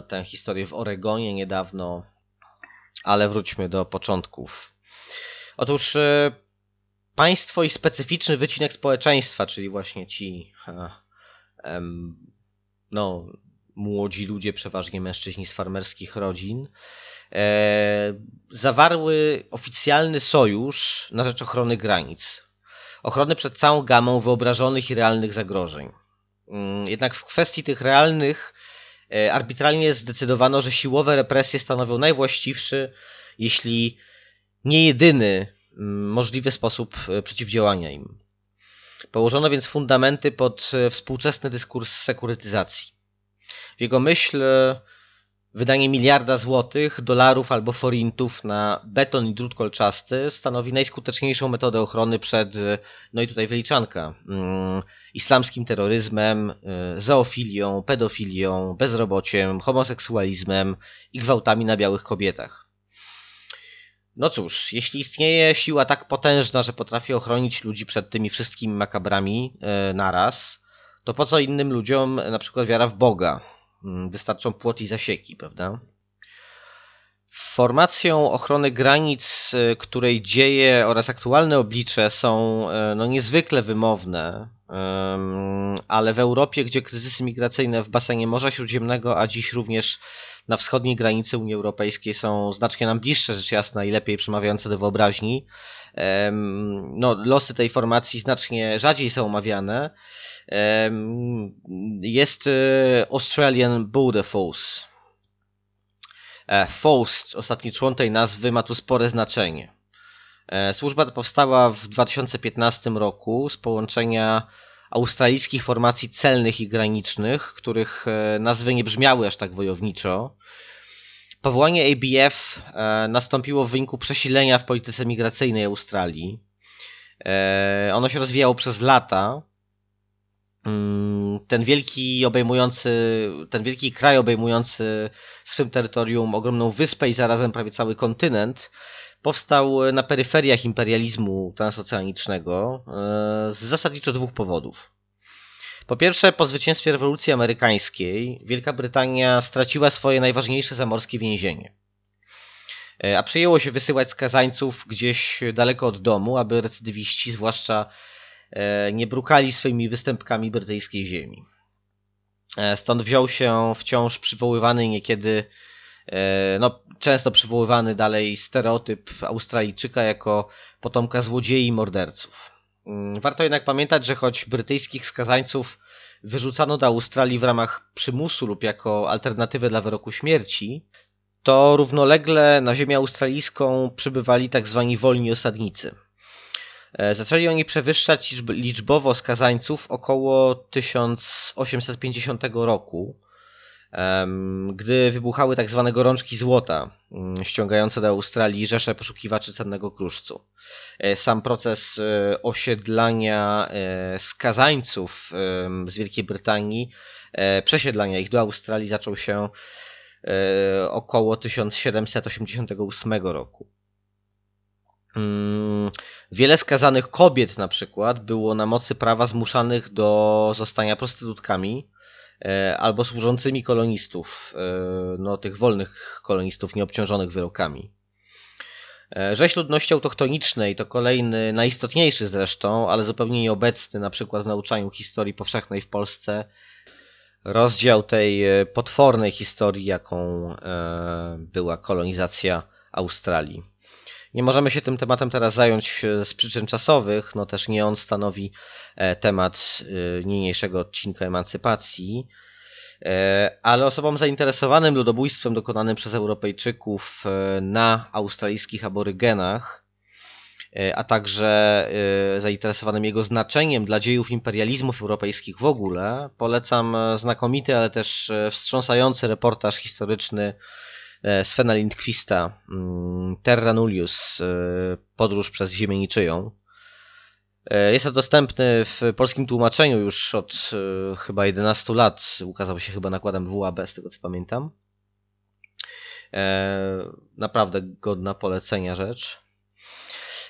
tę historię w Oregonie niedawno, ale wróćmy do początków. Otóż państwo i specyficzny wycinek społeczeństwa, czyli właśnie ci no, młodzi ludzie, przeważnie mężczyźni z farmerskich rodzin, zawarły oficjalny sojusz na rzecz ochrony granic. Ochrony przed całą gamą wyobrażonych i realnych zagrożeń. Mm, Jednak w kwestii tych realnych e, arbitralnie zdecydowano, że siłowe represje stanowią najwłaściwszy, jeśli nie jedyny mm, możliwy sposób e, przeciwdziałania im. Położono więc fundamenty pod e, współczesny dyskurs sekurytyzacji. W jego myśl e, wydanie miliarda złotych, dolarów albo forintów na beton i drut kolczasty stanowi najskuteczniejszą metodę ochrony przed, e, no i tutaj wyliczanka, mm, islamskim terroryzmem, e, zoofilią, pedofilią, bezrobociem, homoseksualizmem i gwałtami na białych kobietach. No cóż, jeśli istnieje siła tak potężna, że potrafi ochronić ludzi przed tymi wszystkimi makabrami e, naraz, to po co innym ludziom na przykład wiara w Boga? Mm, Wystarczą płot i zasieki, prawda? Formacją ochrony granic, y, której dzieje oraz aktualne oblicze są e, no, niezwykle wymowne, ale w Europie, gdzie kryzysy migracyjne w basenie Morza Śródziemnego, a dziś również na wschodniej granicy Unii Europejskiej są znacznie nam bliższe, rzecz jasna, i lepiej przemawiające do wyobraźni. No, losy tej formacji znacznie rzadziej są omawiane. Jest e, Australian Border Force. E, FOST, ostatni człon tej nazwy, ma tu spore znaczenie. E, Służba ta powstała w 2015 roku z połączenia australijskich formacji celnych i granicznych, których e, nazwy nie brzmiały aż tak wojowniczo. Powołanie ABF e, nastąpiło w wyniku przesilenia w polityce migracyjnej Australii. E, Ono się rozwijało przez lata. Mm, Ten wielki obejmujący, ten wielki kraj obejmujący swym terytorium ogromną wyspę i zarazem prawie cały kontynent powstał na peryferiach imperializmu transoceanicznego e, z zasadniczo dwóch powodów. Po pierwsze, po zwycięstwie rewolucji amerykańskiej Wielka Brytania straciła swoje najważniejsze zamorskie więzienie. E, A przyjęło się wysyłać skazańców gdzieś daleko od domu, aby recydywiści, zwłaszcza e, nie brukali swoimi występkami brytyjskiej ziemi. E, Stąd wziął się wciąż przywoływany niekiedy, e, no często przywoływany dalej stereotyp Australijczyka jako potomka złodziei i morderców. Mm, Warto jednak pamiętać, że choć brytyjskich skazańców wyrzucano do Australii w ramach przymusu lub jako alternatywę dla wyroku śmierci, to równolegle na ziemię australijską przybywali tak zwani wolni osadnicy. E, Zaczęli oni przewyższać liczb- liczbowo skazańców około 1850 roku, gdy wybuchały tak zwane gorączki złota, mm, ściągające do Australii rzesze poszukiwaczy cennego kruszcu. E, Sam proces e, osiedlania e, skazańców z Wielkiej Brytanii, przesiedlania ich do Australii zaczął się około 1788 roku. Mm, Wiele skazanych kobiet na przykład było na mocy prawa zmuszanych do zostania prostytutkami albo służącymi kolonistów, e, no tych wolnych kolonistów nieobciążonych wyrokami. E, Rzeź ludności autochtonicznej to kolejny, najistotniejszy zresztą, ale zupełnie nieobecny na przykład w nauczaniu historii powszechnej w Polsce, rozdział tej e, potwornej historii, jaką e, była kolonizacja Australii. Nie możemy się tym tematem teraz zająć e, z przyczyn czasowych, no też nie on stanowi e, temat e, niniejszego odcinka emancypacji, ale osobom zainteresowanym ludobójstwem dokonanym przez Europejczyków na australijskich aborygenach, a także zainteresowanym jego znaczeniem dla dziejów imperializmów europejskich w ogóle, polecam znakomity, ale też wstrząsający reportaż historyczny Svena Lindqvista mm, Terra Nullius, e, podróż przez ziemię niczyją. E, Jest to dostępny w polskim tłumaczeniu już od e, chyba 11 lat. Ukazał się chyba nakładem WAB, z tego co pamiętam. E, Naprawdę godna polecenia rzecz.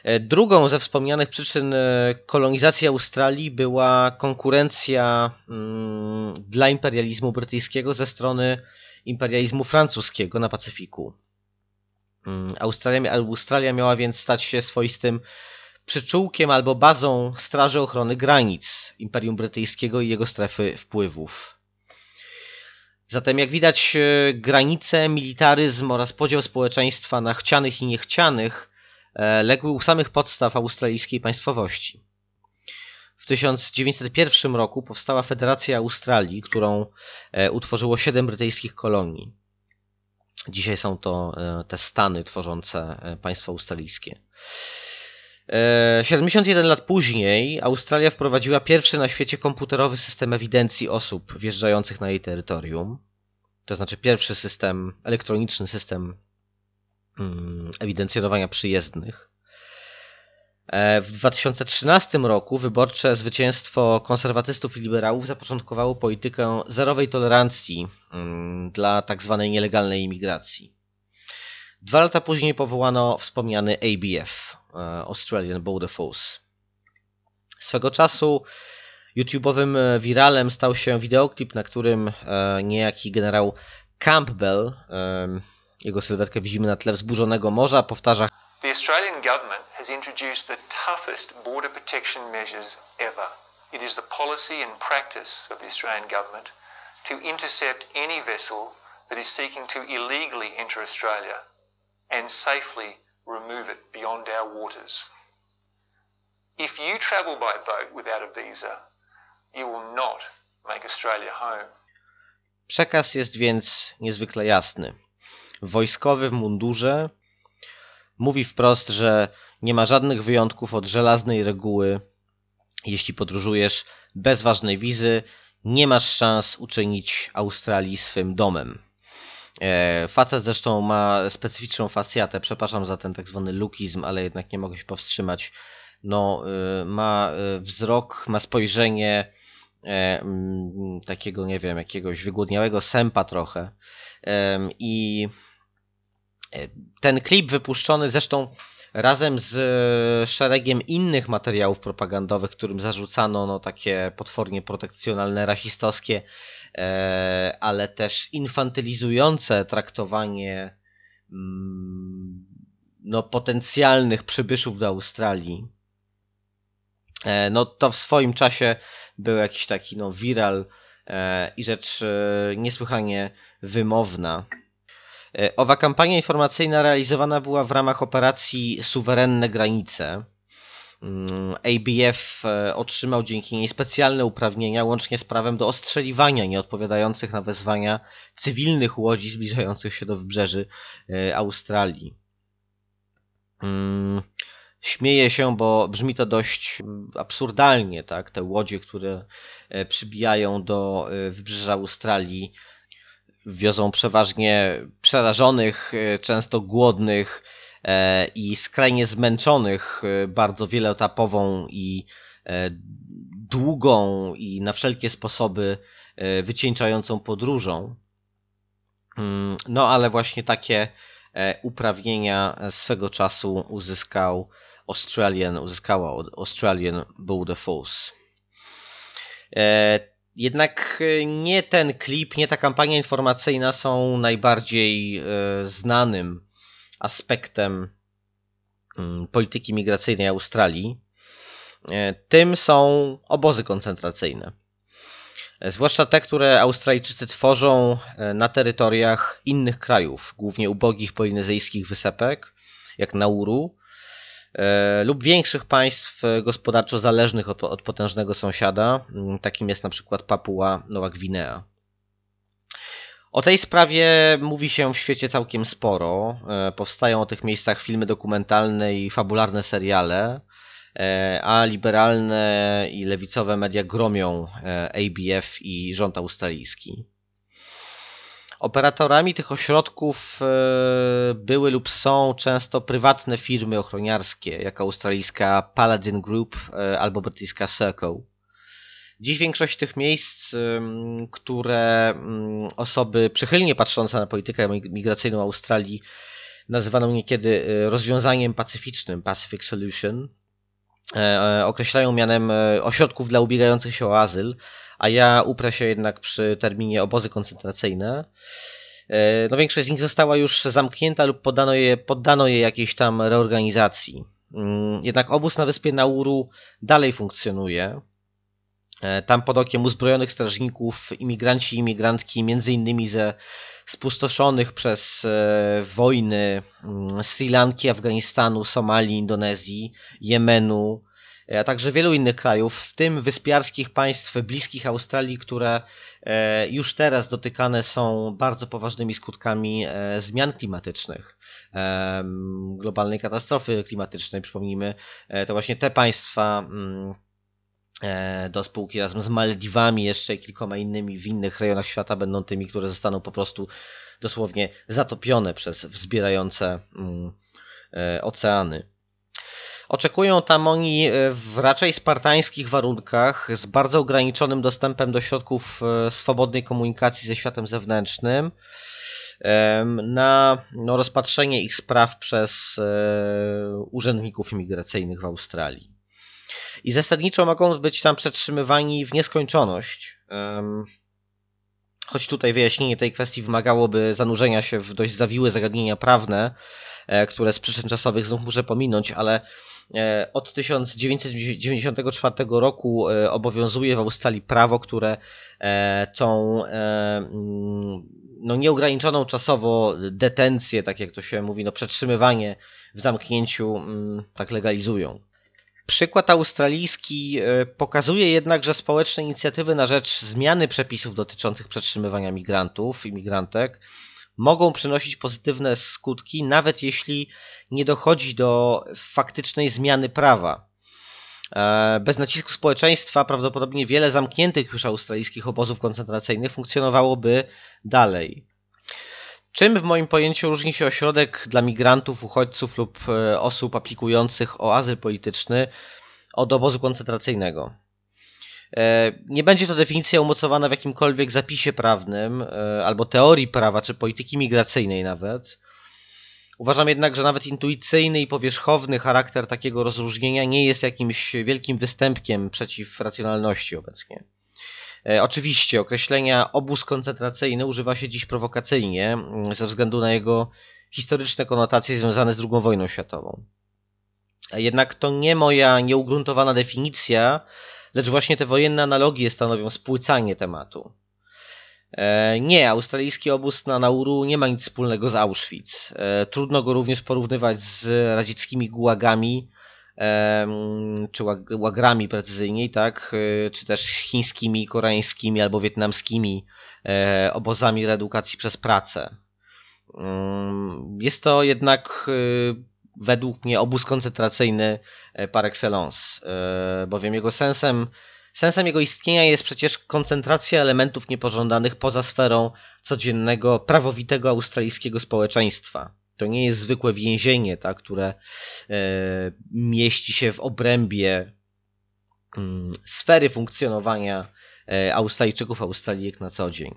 E, Drugą ze wspomnianych przyczyn e, kolonizacji Australii była konkurencja mm, dla imperializmu brytyjskiego ze strony imperializmu francuskiego na Pacyfiku. Mm, Australia, Australia miała więc stać się swoistym przyczółkiem albo bazą Straży Ochrony Granic Imperium Brytyjskiego i jego strefy wpływów. Zatem, jak widać, e, granice, militaryzm oraz podział społeczeństwa na chcianych i niechcianych e, legły u samych podstaw australijskiej państwowości. W 1901 roku powstała Federacja Australii, którą e, utworzyło siedem brytyjskich kolonii. Dzisiaj są to e, te stany tworzące e, państwo australijskie. E, 71 lat później Australia wprowadziła pierwszy na świecie komputerowy system ewidencji osób wjeżdżających na jej terytorium. To znaczy pierwszy system, elektroniczny system mm, ewidencjonowania przyjezdnych. E, W 2013 roku wyborcze zwycięstwo konserwatystów i liberałów zapoczątkowało politykę zerowej tolerancji mm, dla tzw. nielegalnej imigracji. Dwa lata później powołano wspomniany ABF, e, Australian Border Force. Swego czasu YouTube'owym wiralem stał się wideoklip, na którym e, niejaki generał Campbell, jego sylwetkę widzimy na tle wzburzonego morza, powtarza The Australian government has introduced the toughest border protection measures ever. It is the policy and practice of the Australian government to intercept any vessel that is seeking to illegally enter Australia and safely remove it beyond our waters. If you travel by boat without a visa, you will not make Australia home. Przekaz jest więc niezwykle jasny. Wojskowy w mundurze mówi wprost, że nie ma żadnych wyjątków od żelaznej reguły. Jeśli podróżujesz bez ważnej wizy, nie masz szans uczynić Australii swym domem. E, Facet zresztą ma specyficzną fasjatę, przepraszam za ten tak zwany lukizm, ale jednak nie mogę się powstrzymać. No, y, ma y, wzrok, ma spojrzenie e, mm, takiego, nie wiem, jakiegoś wygłodniałego sępa trochę. Em, I e, ten klip wypuszczony zresztą razem z e, szeregiem innych materiałów propagandowych, którym zarzucano no, takie potwornie protekcjonalne, rasistowskie, e, ale też infantylizujące traktowanie mm, no, potencjalnych przybyszów do Australii. E, No to w swoim czasie był jakiś taki no, viral i rzecz niesłychanie wymowna. E, Owa kampania informacyjna realizowana była w ramach operacji Suwerenne Granice. Mm, ABF e, otrzymał dzięki niej specjalne uprawnienia łącznie z prawem do ostrzeliwania nieodpowiadających na wezwania cywilnych łodzi zbliżających się do wybrzeży e, Australii. Mm, Śmieję się, bo brzmi to dość mm, absurdalnie, tak? Te łodzie, które przybijają do wybrzeża Australii, wiozą przeważnie przerażonych, e, często głodnych e, i skrajnie zmęczonych e, bardzo wieloetapową i długą i na wszelkie sposoby wycieńczającą podróżą. Mm, No ale właśnie takie uprawnienia swego czasu uzyskał Australian, uzyskała Australian Border Force. Jednak e, nie ten klip, nie ta kampania informacyjna są najbardziej e, znanym aspektem mm, polityki migracyjnej Australii. E, Tym są obozy koncentracyjne. Zwłaszcza te, które Australijczycy tworzą na terytoriach innych krajów, głównie ubogich polinezyjskich wysepek, jak Nauru, lub większych państw e, gospodarczo zależnych od, od potężnego sąsiada, mm, takim jest na przykład Papua Nowa Gwinea. O tej sprawie mówi się w świecie całkiem sporo. E, Powstają o tych miejscach filmy dokumentalne i fabularne seriale, e, a liberalne i lewicowe media gromią e, ABF i rząd australijski. Operatorami tych ośrodków e, były lub są często prywatne firmy ochroniarskie, jak australijska Paladin Group e, albo brytyjska Serco. Dziś większość tych miejsc, ym, które ym, osoby przychylnie patrzące na politykę migracyjną Australii nazywano niekiedy rozwiązaniem pacyficznym, Pacific Solution, e, e, określają mianem e, ośrodków dla ubiegających się o azyl, a ja uprę się jednak przy terminie obozy koncentracyjne. No większość z nich została już zamknięta lub poddano je, poddano je jakiejś tam reorganizacji. Mm, jednak obóz na wyspie Nauru dalej funkcjonuje. Tam pod okiem uzbrojonych strażników imigranci i imigrantki, między innymi ze spustoszonych przez e, wojny mm, Sri Lanki, Afganistanu, Somalii, Indonezji, Jemenu, e, a także wielu innych krajów, w tym wyspiarskich państw bliskich Australii, które e, już teraz dotykane są bardzo poważnymi skutkami zmian klimatycznych, globalnej katastrofy klimatycznej. Przypomnijmy, to właśnie te państwa mm, E, do spółki razem z Maldiwami, jeszcze kilkoma innymi w innych rejonach świata, będą tymi, które zostaną po prostu dosłownie zatopione przez wzbierające mm, e, oceany. Oczekują tam oni e, w raczej spartańskich warunkach, z bardzo ograniczonym dostępem do środków swobodnej komunikacji ze światem zewnętrznym, na no, rozpatrzenie ich spraw przez urzędników imigracyjnych w Australii i zasadniczo mogą być tam przetrzymywani w nieskończoność. Choć tutaj wyjaśnienie tej kwestii wymagałoby zanurzenia się w dość zawiłe zagadnienia prawne, e, które z przyczyn czasowych znów muszę pominąć, ale e, od 1994 roku e, obowiązuje w Australii prawo, które tą mm, no, nieograniczoną czasowo detencję, tak jak to się mówi, no, przetrzymywanie w zamknięciu mm, tak legalizują. Przykład australijski e, pokazuje jednak, że społeczne inicjatywy na rzecz zmiany przepisów dotyczących przetrzymywania migrantów i migrantek mogą przynosić pozytywne skutki, nawet jeśli nie dochodzi do faktycznej zmiany prawa. E, bez nacisku społeczeństwa prawdopodobnie wiele zamkniętych już australijskich obozów koncentracyjnych funkcjonowałoby dalej. Czym w moim pojęciu różni się ośrodek dla migrantów, uchodźców lub e, osób aplikujących o azyl polityczny od obozu koncentracyjnego? E, nie będzie to definicja umocowana w jakimkolwiek zapisie prawnym e, albo teorii prawa czy polityki migracyjnej nawet. Uważam jednak, że nawet intuicyjny i powierzchowny charakter takiego rozróżnienia nie jest jakimś wielkim występkiem przeciw racjonalności obecnie. E, oczywiście określenia obóz koncentracyjny używa się dziś prowokacyjnie mm, ze względu na jego historyczne konotacje związane z II wojną światową. Jednak to nie moja nieugruntowana definicja, lecz właśnie te wojenne analogie stanowią spłycanie tematu. E, nie, australijski obóz na Nauru nie ma nic wspólnego z Auschwitz. E, trudno go również porównywać z radzieckimi gułagami czy łagrami precyzyjniej, tak, e, czy też chińskimi, koreańskimi albo wietnamskimi e, obozami reedukacji przez pracę. Jest to jednak e, według mnie obóz koncentracyjny par excellence, bowiem jego sensem, sensem jego istnienia jest przecież koncentracja elementów niepożądanych poza sferą codziennego, prawowitego australijskiego społeczeństwa. To nie jest zwykłe więzienie, tak, które e, mieści się w obrębie mm, sfery funkcjonowania e, Australijczyków, Australijek na co dzień.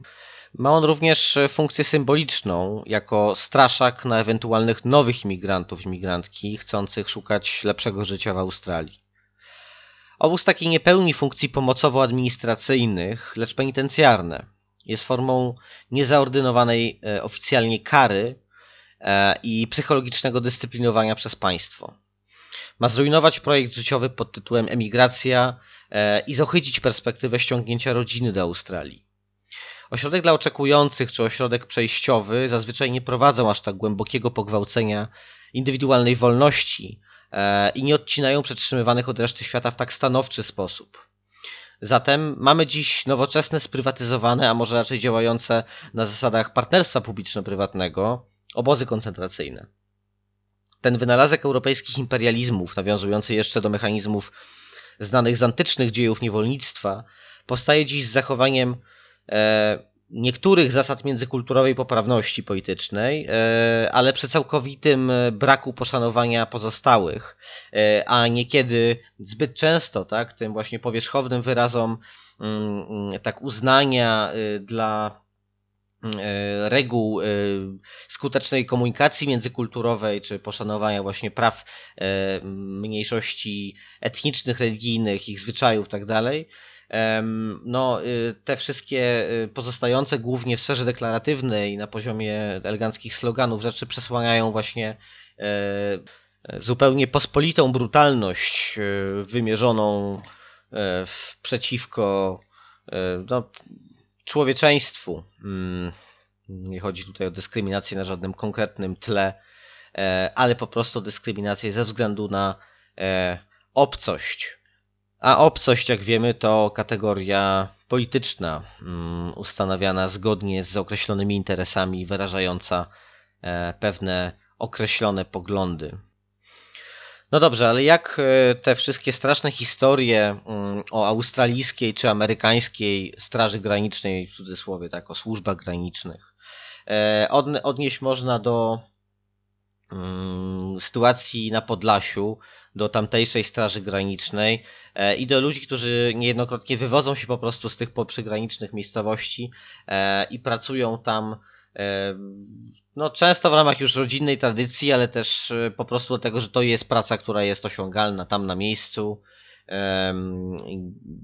Ma on również funkcję symboliczną, jako straszak na ewentualnych nowych imigrantów, imigrantki chcących szukać lepszego życia w Australii. Obóz taki nie pełni funkcji pomocowo-administracyjnych, lecz penitencjarne. Jest formą niezaordynowanej e, oficjalnie kary, i psychologicznego dyscyplinowania przez państwo. Ma zrujnować projekt życiowy pod tytułem Emigracja e, i zohydzić perspektywę ściągnięcia rodziny do Australii. Ośrodek dla oczekujących czy ośrodek przejściowy zazwyczaj nie prowadzą aż tak głębokiego pogwałcenia indywidualnej wolności e, i nie odcinają przetrzymywanych od reszty świata w tak stanowczy sposób. Zatem mamy dziś nowoczesne, sprywatyzowane, a może raczej działające na zasadach partnerstwa publiczno-prywatnego, obozy koncentracyjne. Ten wynalazek europejskich imperializmów, nawiązujący jeszcze do mechanizmów znanych z antycznych dziejów niewolnictwa, powstaje dziś z zachowaniem e, niektórych zasad międzykulturowej poprawności politycznej, e, ale przy całkowitym braku poszanowania pozostałych, e, a niekiedy zbyt często, tak, tym właśnie powierzchownym wyrazom mm, mm, tak uznania dla reguł skutecznej komunikacji międzykulturowej, czy poszanowania właśnie praw mniejszości etnicznych, religijnych, ich zwyczajów tak dalej. No, y, te wszystkie y, pozostające głównie w sferze deklaratywnej na poziomie eleganckich sloganów rzeczy przesłaniają właśnie e, zupełnie pospolitą brutalność e, wymierzoną e, przeciwko no, człowieczeństwu. Mm, nie chodzi tutaj o dyskryminację na żadnym konkretnym tle, ale po prostu dyskryminację ze względu na obcość a obcość, jak wiemy, to kategoria polityczna, mm, ustanawiana zgodnie z określonymi interesami, wyrażająca e, pewne określone poglądy. No dobrze, ale jak e, te wszystkie straszne historie mm, o australijskiej czy amerykańskiej Straży Granicznej, w cudzysłowie, tak, o służbach granicznych, e, odnieść można do sytuacji na Podlasiu, do tamtejszej Straży Granicznej e, i do ludzi, którzy niejednokrotnie wywodzą się po prostu z tych przygranicznych miejscowości e, i pracują tam e, no, często w ramach już rodzinnej tradycji, ale też po prostu dlatego, że to jest praca, która jest osiągalna tam na miejscu.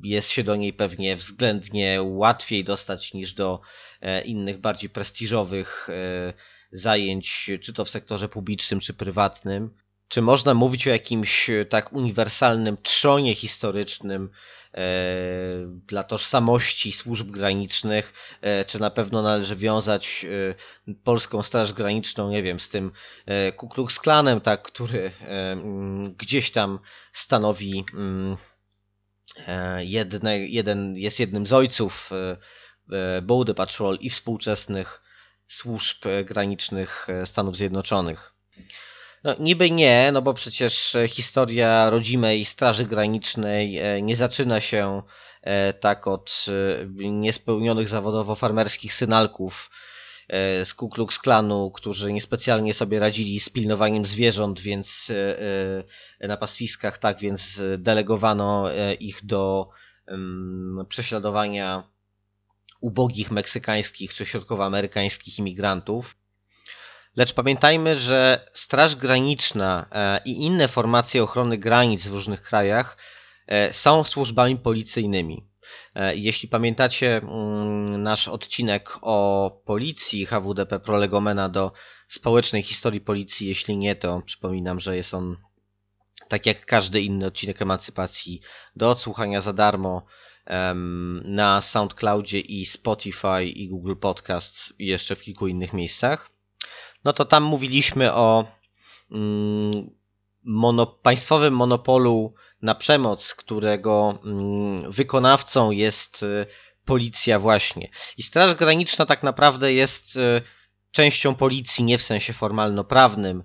Jest się do niej pewnie względnie łatwiej dostać niż do innych bardziej prestiżowych zajęć, czy to w sektorze publicznym, czy prywatnym. Czy można mówić o jakimś e, tak uniwersalnym trzonie historycznym e, dla tożsamości służb granicznych? E, czy na pewno należy wiązać polską Straż Graniczną, nie wiem, z tym Ku Klux Klanem, tak, który gdzieś tam stanowi jedne, jeden, jest jednym z ojców Border Patrol i współczesnych służb granicznych Stanów Zjednoczonych. No, niby nie, no bo przecież e, historia rodzimej Straży Granicznej e, nie zaczyna się e, tak od niespełnionych zawodowo farmerskich synalków z Ku Klux Klanu, którzy niespecjalnie sobie radzili z pilnowaniem zwierząt, więc na pastwiskach, tak, więc delegowano ich do prześladowania ubogich meksykańskich czy środkowoamerykańskich imigrantów. Lecz pamiętajmy, że Straż Graniczna e, i inne formacje ochrony granic w różnych krajach e, są służbami policyjnymi. E, jeśli pamiętacie mm, nasz odcinek o policji HWDP Prolegomena do społecznej historii policji, jeśli nie, to przypominam, że jest on tak jak każdy inny odcinek emancypacji do odsłuchania za darmo na SoundCloudzie i Spotify i Google Podcasts i jeszcze w kilku innych miejscach no to tam mówiliśmy o mm, mono, państwowym monopolu na przemoc, którego mm, wykonawcą jest y, policja właśnie. I Straż Graniczna tak naprawdę jest y, częścią policji nie w sensie formalno-prawnym,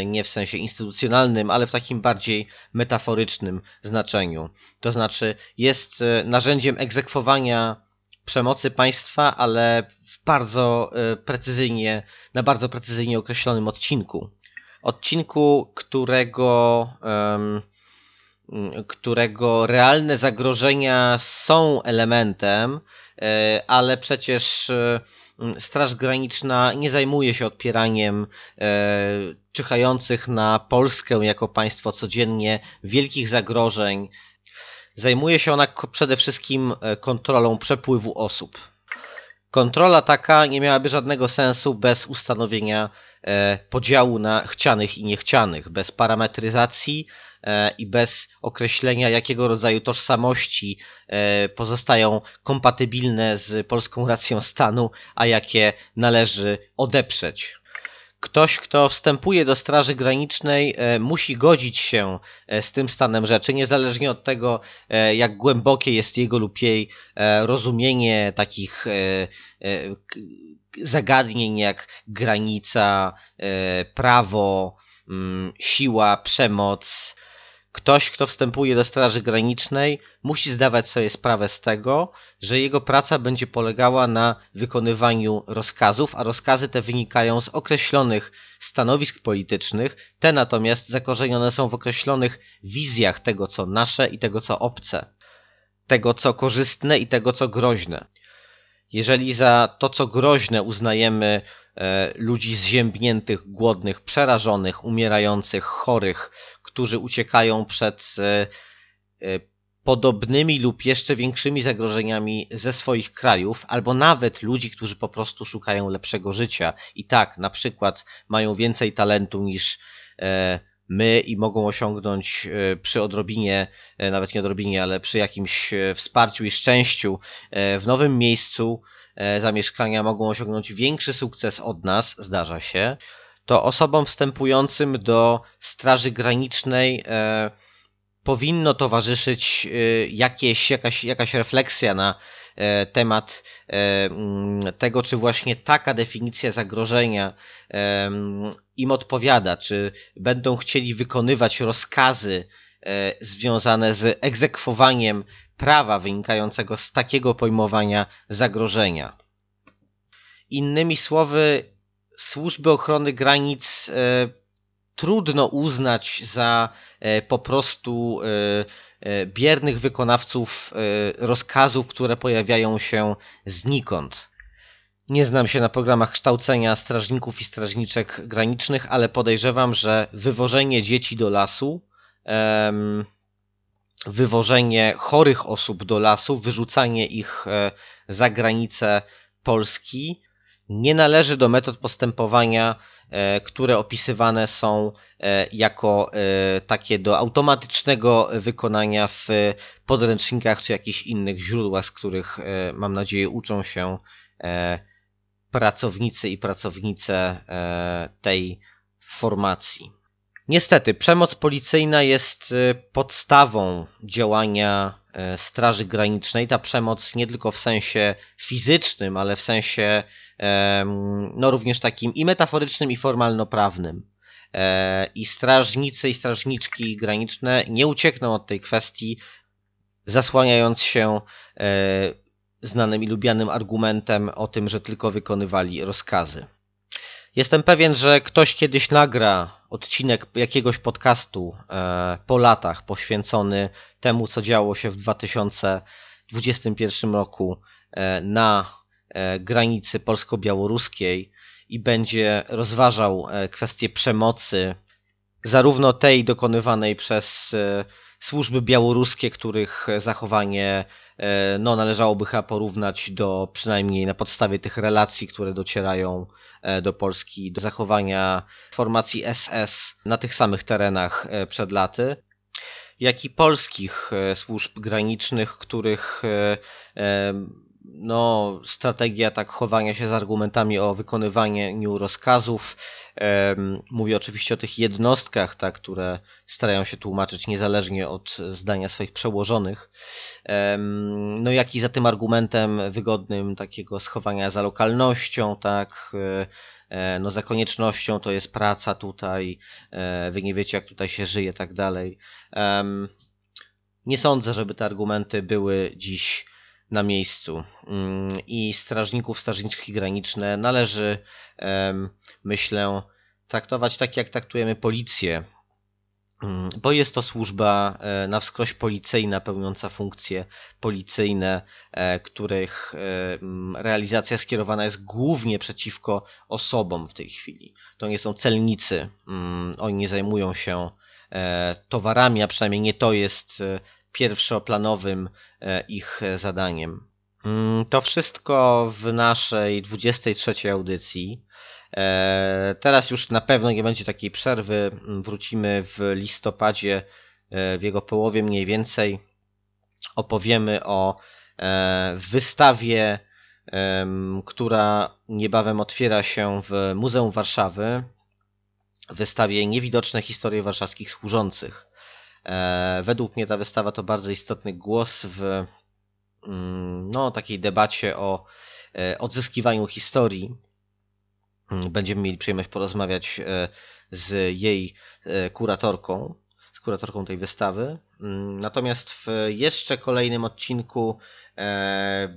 y, nie w sensie instytucjonalnym, ale w takim bardziej metaforycznym znaczeniu. To znaczy jest narzędziem egzekwowania przemocy państwa, ale w bardzo e, precyzyjnie, na bardzo precyzyjnie określonym odcinku. Odcinku, którego, którego realne zagrożenia są elementem, e, ale przecież e, Straż Graniczna nie zajmuje się odpieraniem czyhających na Polskę jako państwo codziennie wielkich zagrożeń, Zajmuje się ona przede wszystkim e, kontrolą przepływu osób. Kontrola taka nie miałaby żadnego sensu bez ustanowienia e, podziału na chcianych i niechcianych, bez parametryzacji e, i bez określenia, jakiego rodzaju tożsamości pozostają kompatybilne z polską racją stanu, a jakie należy odeprzeć ktoś, kto wstępuje do Straży Granicznej, e, musi godzić się e, z tym stanem rzeczy, niezależnie od tego, e, jak głębokie jest jego lub jej rozumienie takich zagadnień jak granica, prawo, mm, siła, przemoc. Ktoś, kto wstępuje do Straży Granicznej, musi zdawać sobie sprawę z tego, że jego praca będzie polegała na wykonywaniu rozkazów, a rozkazy te wynikają z określonych stanowisk politycznych, te natomiast zakorzenione są w określonych wizjach tego, co nasze i tego, co obce, tego, co korzystne i tego, co groźne. Jeżeli za to, co groźne uznajemy e, ludzi zziębniętych, głodnych, przerażonych, umierających, chorych, którzy uciekają przed e, e, podobnymi lub jeszcze większymi zagrożeniami ze swoich krajów, albo nawet ludzi, którzy po prostu szukają lepszego życia i tak, na przykład, mają więcej talentu niż my i mogą osiągnąć e, przy odrobinie, e, nawet nie odrobinie, ale przy jakimś e, wsparciu i szczęściu w nowym miejscu zamieszkania mogą osiągnąć większy sukces od nas, zdarza się, to osobom wstępującym do Straży Granicznej powinno towarzyszyć jakieś, jakaś, jakaś refleksja na temat tego, czy właśnie taka definicja zagrożenia im odpowiada, czy będą chcieli wykonywać rozkazy e, związane z egzekwowaniem prawa wynikającego z takiego pojmowania zagrożenia. Innymi słowy, służby ochrony granic e, trudno uznać za e, po prostu biernych wykonawców rozkazów, które pojawiają się znikąd. Nie znam się na programach kształcenia strażników i strażniczek granicznych, ale podejrzewam, że wywożenie dzieci do lasu, wywożenie chorych osób do lasu, wyrzucanie ich e, za granicę Polski nie należy do metod postępowania, e, które opisywane są e, jako takie do automatycznego wykonania w podręcznikach czy jakichś innych źródłach, z których mam nadzieję uczą się pracownicy i pracownice e, tej formacji. Niestety, przemoc policyjna jest e, podstawą działania e, Straży Granicznej. Ta przemoc nie tylko w sensie fizycznym, ale w sensie no, również takim i metaforycznym, i formalno-prawnym. I strażnicy i strażniczki graniczne nie uciekną od tej kwestii, zasłaniając się znanym i lubianym argumentem o tym, że tylko wykonywali rozkazy. Jestem pewien, że ktoś kiedyś nagra odcinek jakiegoś podcastu e, po latach poświęcony temu, co działo się w 2021 roku e, na e, granicy polsko-białoruskiej i będzie rozważał kwestię przemocy, zarówno tej dokonywanej przez służby białoruskie, których zachowanie E, no, należałoby chyba porównać do przynajmniej na podstawie tych relacji, które docierają e, do Polski, do zachowania formacji SS na tych samych terenach e, przed laty, jak i polskich służb granicznych, których no, strategia tak chowania się z argumentami o wykonywaniu rozkazów. Mówię oczywiście o tych jednostkach, tak, które starają się tłumaczyć niezależnie od zdania swoich przełożonych. No jak i za tym argumentem wygodnym takiego schowania za lokalnością, tak, e, no za koniecznością to jest praca tutaj, e, wy nie wiecie jak tutaj się żyje, tak dalej. Nie sądzę, żeby te argumenty były dziś na miejscu mm, i strażników, strażniczki graniczne należy, myślę, traktować tak, jak traktujemy policję, mm, bo jest to służba e, na wskroś policyjna, pełniąca funkcje policyjne, e, których e, mm, realizacja skierowana jest głównie przeciwko osobom w tej chwili. To nie są celnicy, oni nie zajmują się towarami, a przynajmniej nie to jest pierwszoplanowym e, ich zadaniem. Mm, to wszystko w naszej 23 audycji. E, teraz już na pewno nie będzie takiej przerwy. Wrócimy w listopadzie, e, w jego połowie mniej więcej. Opowiemy o wystawie, która niebawem otwiera się w Muzeum Warszawy. Wystawie Niewidoczne historie warszawskich służących. E, według mnie ta wystawa to bardzo istotny głos w mm, no, takiej debacie o e, odzyskiwaniu historii. Mm, będziemy mieli przyjemność porozmawiać e, z jej kuratorką, z kuratorką tej wystawy. Mm, Natomiast w jeszcze kolejnym odcinku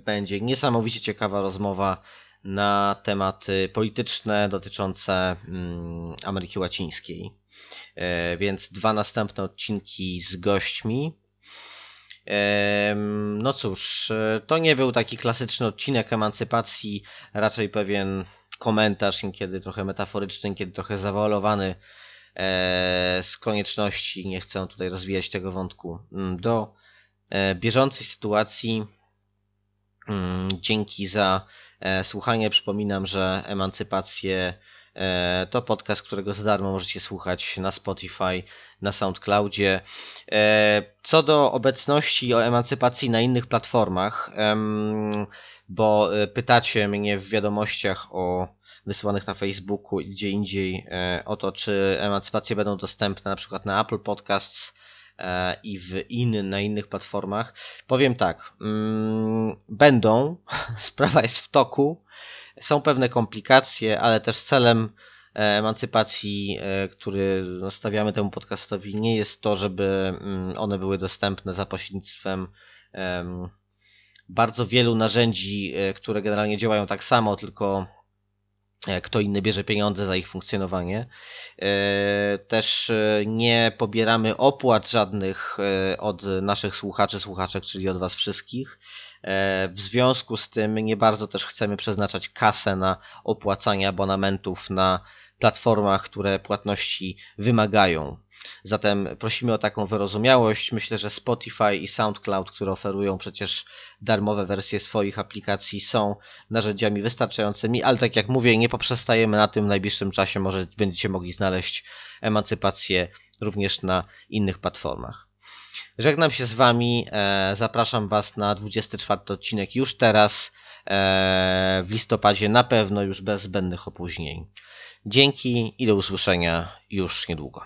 będzie niesamowicie ciekawa rozmowa na tematy polityczne dotyczące Ameryki Łacińskiej. E, Więc dwa następne odcinki z gośćmi. No cóż, e, to nie był taki klasyczny odcinek emancypacji, raczej pewien komentarz, niekiedy trochę metaforyczny, niekiedy trochę zawalowany e, z konieczności, nie chcę tutaj rozwijać tego wątku, mm, do bieżącej sytuacji. Mm, Dzięki za słuchanie. Przypominam, że Emancypację to podcast, którego za darmo możecie słuchać na Spotify, na SoundCloudzie. E, Co do obecności o emancypacji na innych platformach, bo e, pytacie mnie w wiadomościach o wysłanych na Facebooku i gdzie indziej e, o to, czy emancypacje będą dostępne na przykład na Apple Podcasts e, i w in, na innych platformach. Powiem tak, mm, będą, sprawa jest w toku, są pewne komplikacje, ale też celem e, emancypacji, e, który stawiamy temu podcastowi, nie jest to, żeby mm, one były dostępne za pośrednictwem em, bardzo wielu narzędzi, e, które generalnie działają tak samo, tylko kto inny bierze pieniądze za ich funkcjonowanie. Też nie pobieramy opłat żadnych od naszych słuchaczy, słuchaczek, czyli od Was wszystkich. E, W związku z tym nie bardzo też chcemy przeznaczać kasę na opłacanie abonamentów na platformach, które płatności wymagają. Zatem prosimy o taką wyrozumiałość. Myślę, że Spotify i SoundCloud, które oferują przecież darmowe wersje swoich aplikacji, są narzędziami wystarczającymi, ale tak jak mówię, nie poprzestajemy na tym w najbliższym czasie. Może będziecie mogli znaleźć emancypację również na innych platformach. Żegnam się z Wami. e, Zapraszam Was na 24 odcinek już teraz. e, W listopadzie na pewno już bez zbędnych opóźnień. Dzięki i do usłyszenia już niedługo.